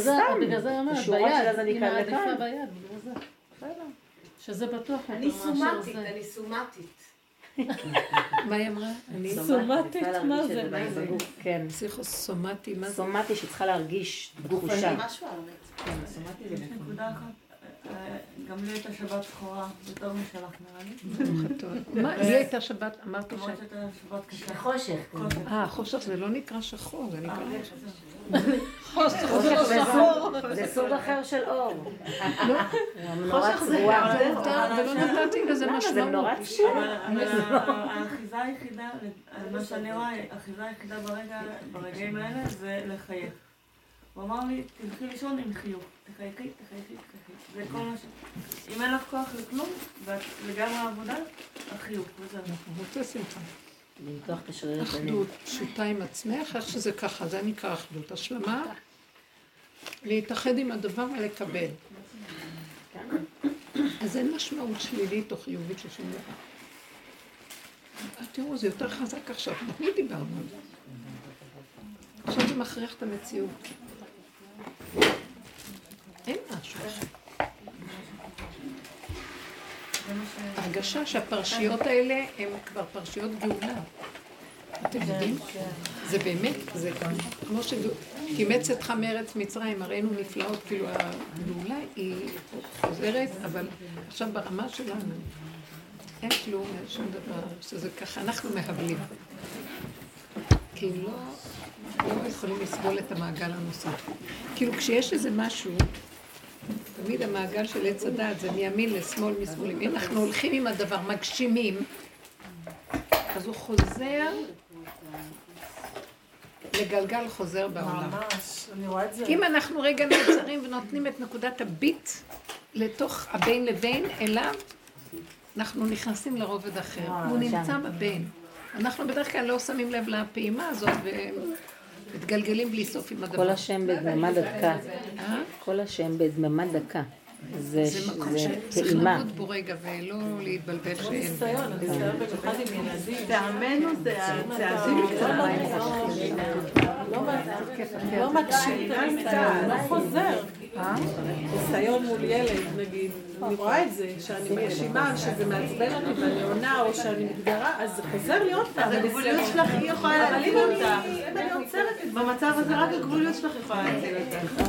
Speaker 7: סתם.
Speaker 8: בגלל זה אני אומרת, ביד, היא מעדיפה ביד, בגלל זה. שזה בטוח
Speaker 4: אני סומטית, אני סומטית.
Speaker 1: מה היא אמרה?
Speaker 8: אני סומטית, מה זה?
Speaker 7: כן.
Speaker 1: פסיכוסומטי, מה זה?
Speaker 7: סומטי שצריכה להרגיש תחושה.
Speaker 6: כן, יש נקודה אחת. גם לי הייתה שבת שחורה, יותר משלך נראה לי.
Speaker 1: מה, לי הייתה שבת, אמרת
Speaker 6: ש... הייתה שבת קשה.
Speaker 7: חושך.
Speaker 1: אה, חושך זה לא נקרא שחור, זה נקרא...
Speaker 7: חושך זה שחור. זה סוג אחר של אור.
Speaker 1: חושך זה ולא נתתי לזה משמעות.
Speaker 7: זה נורא צפוי.
Speaker 6: האחיזה היחידה, מה שאני רואה, האחיזה היחידה ברגעים האלה זה לחייך. הוא אמר לי, תלכי לישון עם חיוך, תחייכי, תחייכי, תחייכי. זה כל מה ש... אם אין לך כוח לכלום, ואת לגמרי עבודה, החיוך, וזהו.
Speaker 1: אנחנו רוצה שמחה.
Speaker 7: למתוח את השרירי
Speaker 1: אחדות פשוטה עם עצמך, איך שזה ככה, זה נקרא אחדות. השלמה, להתאחד עם הדבר ולקבל. אז אין משמעות שלילית או חיובית לשום דבר. תראו, זה יותר חזק עכשיו, אנחנו דיברנו על זה. עכשיו זה מכריח את המציאות. אין משהו. הרגשה שהפרשיות האלה הן כבר פרשיות גאולה. אתם יודעים? זה באמת, זה גם כמו שקימץ אתך מארץ מצרים, הראינו נפלאות, כאילו הגאולה היא חוזרת, אבל עכשיו ברמה שלנו אין כלום, אין שום דבר, שזה ככה, אנחנו מהבלים. כי לא, לא יכולים לסבול את המעגל הנוסף. כאילו כשיש איזה משהו, תמיד המעגל של עץ הדעת זה מימין לשמאל, משמאל. אם אנחנו הולכים עם הדבר, מגשימים, אז הוא חוזר לגלגל חוזר בעולם.
Speaker 5: ממש, אני רואה את זה.
Speaker 1: אם אנחנו רגע נעצרים ונותנים את נקודת הביט לתוך הבין לבין אליו, אנחנו נכנסים לרובד אחר. הוא נמצא בבין. אנחנו בדרך כלל לא שמים לב לפעימה הזאת ומתגלגלים בלי סוף עם הדבר.
Speaker 7: כל השם בדממה דקה. כל השם בדממה דקה. זה
Speaker 1: מקום שצריך לעמוד בו רגע ולא להתבלבל שאין.
Speaker 5: ניסיון, ניסיון במיוחד עם ילדים.
Speaker 9: טעמנו זה הצעדים
Speaker 5: לא מקשיב, לא חוזר. ניסיון מול ילד, נגיד, אני רואה את זה, שאני מגשימה, שזה מעצבן אותי ואני עונה, או שאני מתגרה, אז זה חוזר לי עוד פעם.
Speaker 9: אז הגבוליות שלך היא יכולה להציל אותך. אם אני עוצרת במצב הזה, רק הגבוליות שלך יכולה להציל אותך.